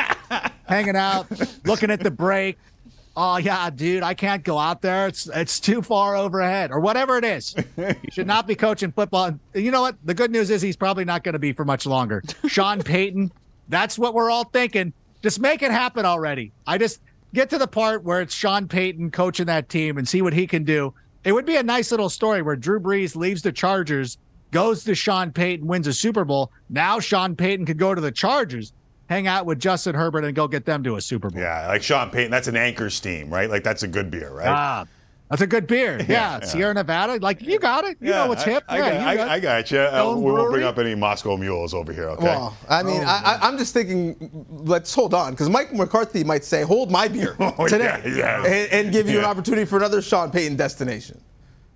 [SPEAKER 16] hanging out, looking at the break. Oh yeah, dude, I can't go out there. It's it's too far overhead, or whatever it is. You should not be coaching football. You know what? The good news is he's probably not going to be for much longer. Sean Payton, that's what we're all thinking. Just make it happen already. I just get to the part where it's Sean Payton coaching that team and see what he can do. It would be a nice little story where Drew Brees leaves the Chargers, goes to Sean Payton, wins a Super Bowl. Now Sean Payton could go to the Chargers, hang out with Justin Herbert, and go get them to a Super Bowl.
[SPEAKER 1] Yeah, like Sean Payton. That's an anchor steam, right? Like that's a good beer, right?
[SPEAKER 16] Ah, that's a good beer. Yeah,
[SPEAKER 1] Yeah, yeah.
[SPEAKER 16] Sierra Nevada. Like you got it. You know what's
[SPEAKER 1] I-
[SPEAKER 16] hip.
[SPEAKER 1] I,
[SPEAKER 16] yeah,
[SPEAKER 1] got,
[SPEAKER 16] you got-
[SPEAKER 1] I got you. Uh, we won't bring up any Moscow mules over here, okay?
[SPEAKER 13] Well, I mean,
[SPEAKER 1] Oh,
[SPEAKER 13] I, I, I'm just thinking. Let's hold on, because Mike McCarthy might say, "Hold my beer
[SPEAKER 1] Oh,
[SPEAKER 13] today,"
[SPEAKER 1] yeah, yeah.
[SPEAKER 13] And, and give you an opportunity for another Sean Payton destination.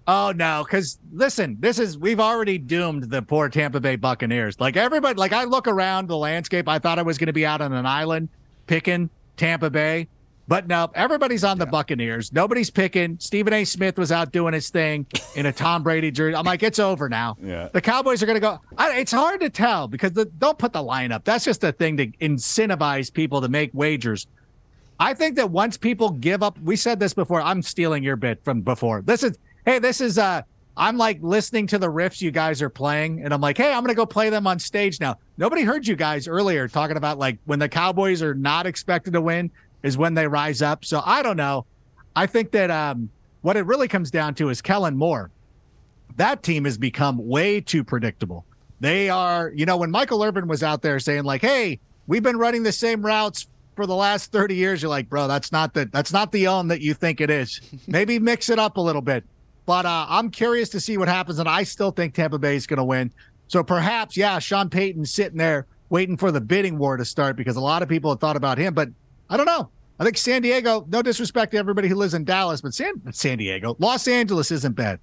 [SPEAKER 16] Oh no, because listen, this is we've already doomed the poor Tampa Bay Buccaneers. Like everybody, like I look around the landscape, I thought I was going to be out on an island picking Tampa Bay, but no, everybody's on the Buccaneers. Nobody's picking. Stephen A. Smith was out doing his thing in a Tom Brady jersey. I'm like, it's over now.
[SPEAKER 1] Yeah.
[SPEAKER 16] The Cowboys are going to go. I, it's hard to tell because the, don't put the lineup. That's just a thing to incentivize people to make wagers. I think that once people give up, we said this before. I'm stealing your bit from before. This is, hey, this is, uh, I'm like listening to the riffs you guys are playing, and I'm like, hey, I'm to go play them on stage now. Nobody heard you guys earlier talking about like when the Cowboys are not expected to win is when they rise up. So I don't know. I think that um, what it really comes down to is Kellen Moore. That team has become way too predictable. They are, you know, when Michael Irvin was out there saying like, "Hey, we've been running the same routes for the last 30 years," you're like, "Bro, that's not the that's not the own that you think it is. Maybe mix it up a little bit." But uh, I'm curious to see what happens, and I still think Tampa Bay is going to win. So perhaps, yeah, Sean Payton's sitting there waiting for the bidding war to start because a lot of people have thought about him, but I don't know. I think San Diego, no disrespect to everybody who lives in Dallas, but San San Diego, Los Angeles isn't bad.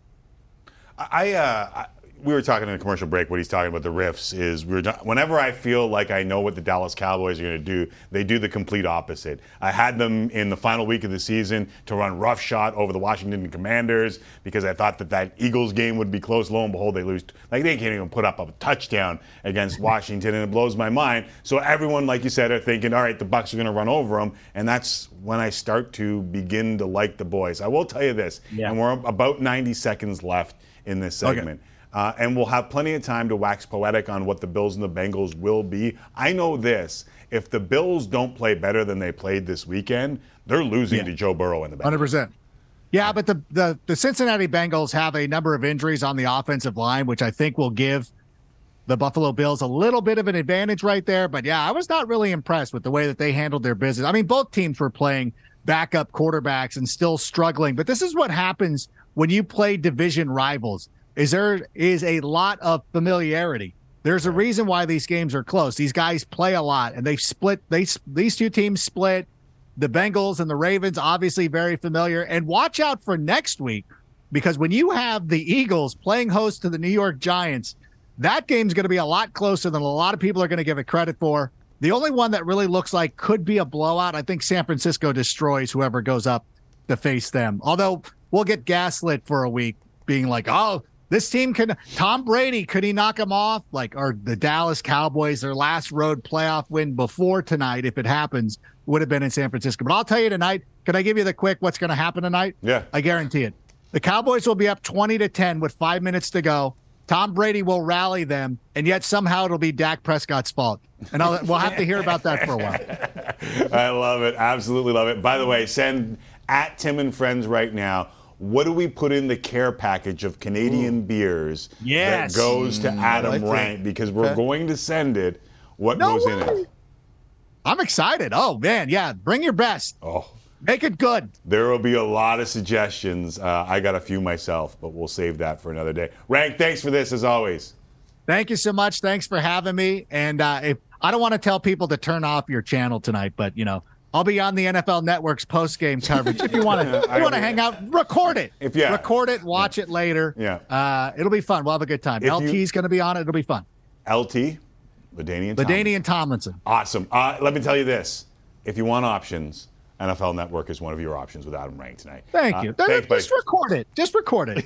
[SPEAKER 1] I, uh, I we were talking in a commercial break. What he's talking about the riffs is we we're whenever I feel like I know what the Dallas Cowboys are going to do, they do the complete opposite. I had them in the final week of the season to run roughshod over the Washington Commanders because I thought that that Eagles game would be close. Lo and behold, they lose. Like they can't even put up a touchdown against Washington, and it blows my mind. So everyone, like you said, are thinking, all right, the Bucs are going to run over them, and that's when I start to begin to like the boys. I will tell you this,
[SPEAKER 16] Yeah.
[SPEAKER 1] and we're about 90 seconds left in this
[SPEAKER 16] Okay.
[SPEAKER 1] Uh, and we'll have plenty of time to wax poetic on what the Bills and the Bengals will be. I know this: if the Bills don't play better than they played this weekend, they're losing
[SPEAKER 16] Yeah.
[SPEAKER 1] to Joe Burrow in the Bengals.
[SPEAKER 16] Hundred percent. Yeah, but the, the the Cincinnati Bengals have a number of injuries on the offensive line, which I think will give the Buffalo Bills a little bit of an advantage right there. But yeah, I was not really impressed with the way that they handled their business. I mean, both teams were playing backup quarterbacks and still struggling. But this is what happens when you play division rivals. Is there is a lot of familiarity. There's a reason why these games are close. These guys play a lot, and they split. They these two teams split. The Bengals and the Ravens obviously very familiar. And watch out for next week because when you have the Eagles playing host to the New York Giants, that game's going to be a lot closer than a lot of people are going to give it credit for. The only one that really looks like could be a blowout, I think San Francisco destroys whoever goes up to face them. Although we'll get gaslit for a week, being like, oh, this team can Tom Brady, could he knock him off? Like, or the Dallas Cowboys, their last road playoff win before tonight, if it happens, would have been in San Francisco. But I'll tell you tonight, can I give you the quick what's going to happen tonight?
[SPEAKER 1] Yeah.
[SPEAKER 16] I guarantee it. The Cowboys will be up 20 to 10 with five minutes to go. Tom Brady will rally them, and yet somehow it'll be Dak Prescott's fault. And I'll, we'll have to hear about that for a while.
[SPEAKER 1] I love it. Absolutely love it. By the way, send at Tim and Friends right now. What do we put in the care package of Canadian beers
[SPEAKER 16] Yes.
[SPEAKER 1] that goes to
[SPEAKER 16] Mm,
[SPEAKER 1] Adam
[SPEAKER 16] like.
[SPEAKER 1] Rank? Because we're
[SPEAKER 16] Okay.
[SPEAKER 1] going to send it. What
[SPEAKER 16] No
[SPEAKER 1] goes in it?
[SPEAKER 16] I'm excited. Oh, man. Yeah. Bring your best.
[SPEAKER 1] Oh.
[SPEAKER 16] Make it good.
[SPEAKER 1] There will be a lot of suggestions. Uh, I got a few myself, but we'll save that for another day. Rank, thanks for this as always.
[SPEAKER 16] Thank you so much. Thanks for having me. And uh, if I don't want to tell people to turn off your channel tonight, but you know, I'll be on the NFL Network's post game coverage. If you want to, you want to hang out, record it.
[SPEAKER 1] If- yeah.
[SPEAKER 16] record it, watch it later.
[SPEAKER 1] Yeah.
[SPEAKER 16] uh, it'll be fun. We'll have a good time.
[SPEAKER 1] If
[SPEAKER 16] LT's going to be on it. It'll be fun.
[SPEAKER 1] LT, LaDainian
[SPEAKER 16] LaDainian Tomlinson.
[SPEAKER 1] Awesome. Uh, let me tell you this. If you want options, NFL Network is one of your options with Adam Rank tonight.
[SPEAKER 16] Thank
[SPEAKER 1] Uh,
[SPEAKER 16] you.
[SPEAKER 1] thanks,
[SPEAKER 16] Just record it. Just record it.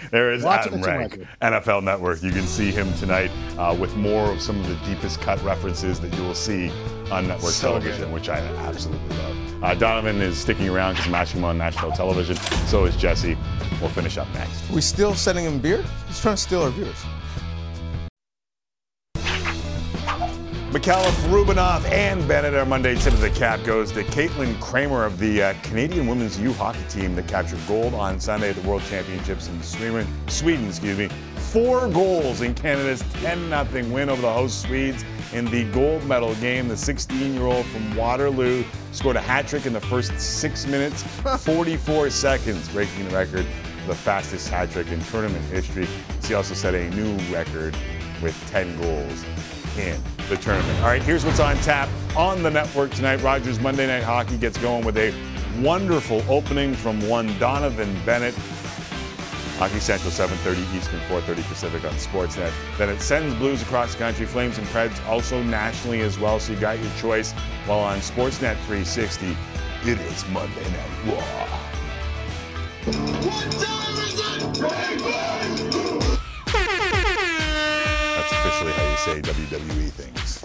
[SPEAKER 1] there is
[SPEAKER 16] Watch it
[SPEAKER 1] Adam Rank. NFL Network. You can see him tonight uh, with more of some of the deepest cut references that you will see on network
[SPEAKER 17] So
[SPEAKER 1] television,
[SPEAKER 17] good.
[SPEAKER 1] which I absolutely love. Uh, Donovan is sticking around because I'm matching him on national television. So is Jesse. We'll finish up next.
[SPEAKER 13] we still sending him beer? He's trying to steal our viewers.
[SPEAKER 1] McAuliffe, Rubinoff, and Bennett. Our Monday tip of the cap goes to Caitlin Kraemer of the uh, Canadian women's U hockey team that captured gold on Sunday at the World Championships in Sweden. Sweden, excuse me. Four goals in Canada's 10-0 win over the host Swedes in the gold medal game. The 16-year-old from Waterloo scored a hat trick in the first six minutes, 44 seconds, breaking the record for the fastest hat trick in tournament history. She also set a new record with 10 goals in the tournament. All right, here's what's on tap on the network tonight. Rogers Monday Night Hockey gets going with a wonderful opening from one Donovan Bennett. Hockey Central 7:30 Eastern, 4:30 Pacific on Sportsnet. Then it sends Blues across the country, Flames and Preds also nationally as well. So you got your choice. While on Sportsnet 360, it is Monday Night Raw. That's say WWE things.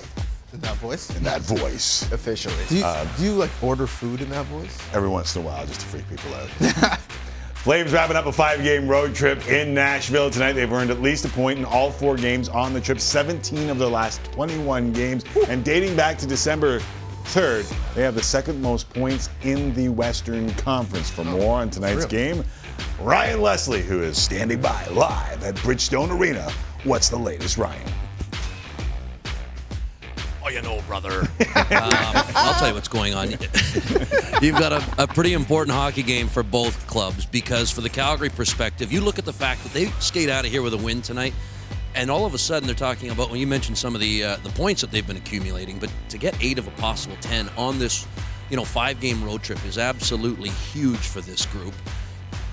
[SPEAKER 13] In that voice?
[SPEAKER 1] In that voice.
[SPEAKER 2] Officially.
[SPEAKER 13] Do you,
[SPEAKER 1] Uh,
[SPEAKER 13] do you like order food in that voice?
[SPEAKER 1] every once in a while just to freak people out. Flames wrapping up a five game road trip in Nashville tonight. They've earned at least a point in all four games on the trip, 17 of their last 21 games. And dating back to December 3rd, they have the second most points in the Western Conference. For more on tonight's game, Ryan Leslie, who is standing by live at Bridgestone Arena. What's the latest, Ryan?
[SPEAKER 18] You know, brother. um, I'll tell you what's going on. You've got a, a pretty important hockey game for both clubs because, for the Calgary perspective, you look at the fact that they skate out of here with a win tonight, and all of a sudden they're talking about when you mentioned some of the uh, the points that they've been accumulating, but to get eight of a possible ten on this, you know, five game road trip is absolutely huge for this group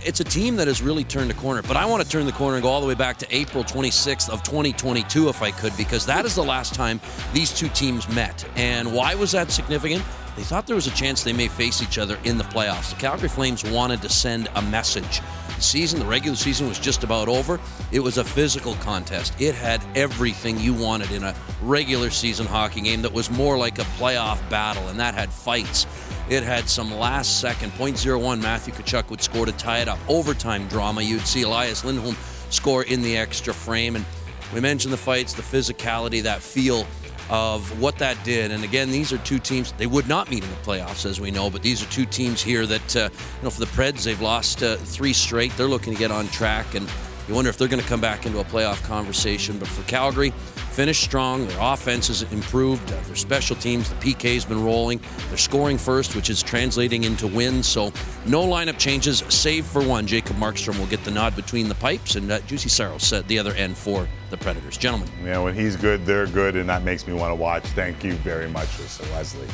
[SPEAKER 18] it's a team that has really turned a corner. But I want to turn the corner and go all the way back to April 26th of 2022, if I could, because that is the last time these two teams met. And why was that significant? They thought there was a chance they may face each other in the playoffs. The Calgary Flames wanted to send a message. The season, the regular season was just about over. It was a physical contest. It had everything you wanted in a regular season hockey game that was more like a playoff battle, and that had fights. It had some last second, 0.01, Matthew Tkachuk would score to tie it up. Overtime drama. You'd see Elias Lindholm score in the extra frame. And we mentioned the fights, the physicality, that feel of what that did. And again, these are two teams, they would not meet in the playoffs, as we know, but these are two teams here that, uh, you know, for the Preds, they've lost uh, three straight. They're looking to get on track, and you wonder if they're going to come back into a playoff conversation. But for Calgary, finished strong. Their offense has improved. Uh, their special teams, the PK's been rolling. They're scoring first, which is translating into wins. So no lineup changes, save for one. Jacob Markstrom will get the nod between the pipes, and uh, Juuse Saros at the other end for the Predators. Gentlemen.
[SPEAKER 1] Yeah, when he's good, they're good, and that makes me want to watch. Thank you very much, Mr. Leslie.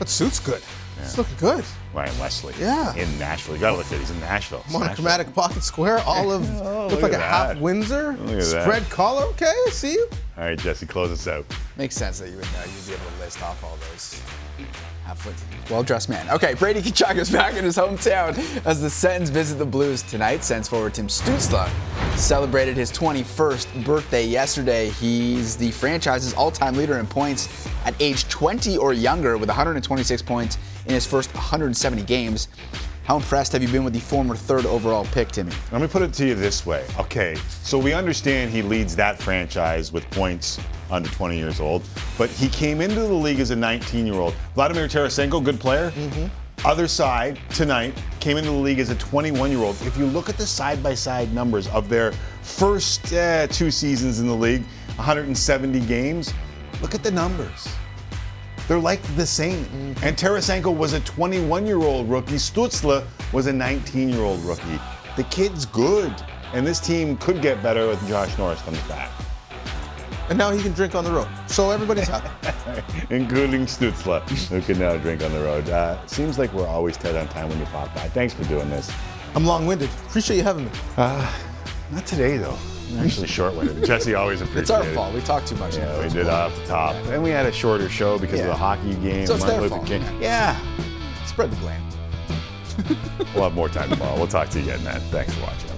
[SPEAKER 13] That suit's good. It's looking good.
[SPEAKER 1] Ryan Leslie.
[SPEAKER 13] Yeah.
[SPEAKER 1] In Nashville. You gotta look at it. He's in Nashville. It's Nashville.
[SPEAKER 13] Monochromatic pocket square, olive,
[SPEAKER 1] Oh,
[SPEAKER 13] look
[SPEAKER 1] look
[SPEAKER 13] like
[SPEAKER 1] at
[SPEAKER 13] a half. Windsor,
[SPEAKER 1] Look at that.
[SPEAKER 13] spread collar. Okay, see you.
[SPEAKER 1] All right, Jesse, close us out.
[SPEAKER 2] Makes sense that you would uh, you'd be able to list off all those. Half-foot well-dressed man. Okay, Brady Tkachuk is back in his hometown as the Sens visit the Blues tonight. Sens forward Tim Stützle celebrated his 21st birthday yesterday. He's the franchise's all-time leader in points at age 20 or younger with 126 points in his first 170 games. How impressed have you been with the former third overall pick, Timmy?
[SPEAKER 1] Let me put it to you this way. Okay, so we understand he leads that franchise with points under 20 years old, but he came into the league as a 19 year old. Vladimir Tarasenko, good player. Other side, tonight, came into the league as a 21 year old. If you look at the side by side numbers of their first uh, two seasons in the league, 170 games, look at the numbers. They're like the same. And Tarasenko was a 21 year old rookie. Stützle was a 19 year old rookie. The kid's good. And this team could get better with Josh Norris comes back,
[SPEAKER 13] And now he can drink on the road. So everybody's happy.
[SPEAKER 1] including Stützle, who can now drink on the road. Uh, seems like we're always tight on time when you pop by. Thanks for doing this.
[SPEAKER 13] I'm long-winded. Appreciate you having me.
[SPEAKER 1] Uh, not today, though. Actually short-winded. Jesse always appreciates it.
[SPEAKER 2] It's our fault. We talk too much.
[SPEAKER 1] Yeah, we did off the top. And we had a shorter show because of the hockey game.
[SPEAKER 2] So it's
[SPEAKER 1] Martin
[SPEAKER 2] their
[SPEAKER 1] Luther
[SPEAKER 2] fault.
[SPEAKER 1] King. Yeah.
[SPEAKER 2] Spread the blame.
[SPEAKER 1] We'll have more time tomorrow. We'll talk to you again, man. Thanks for watching.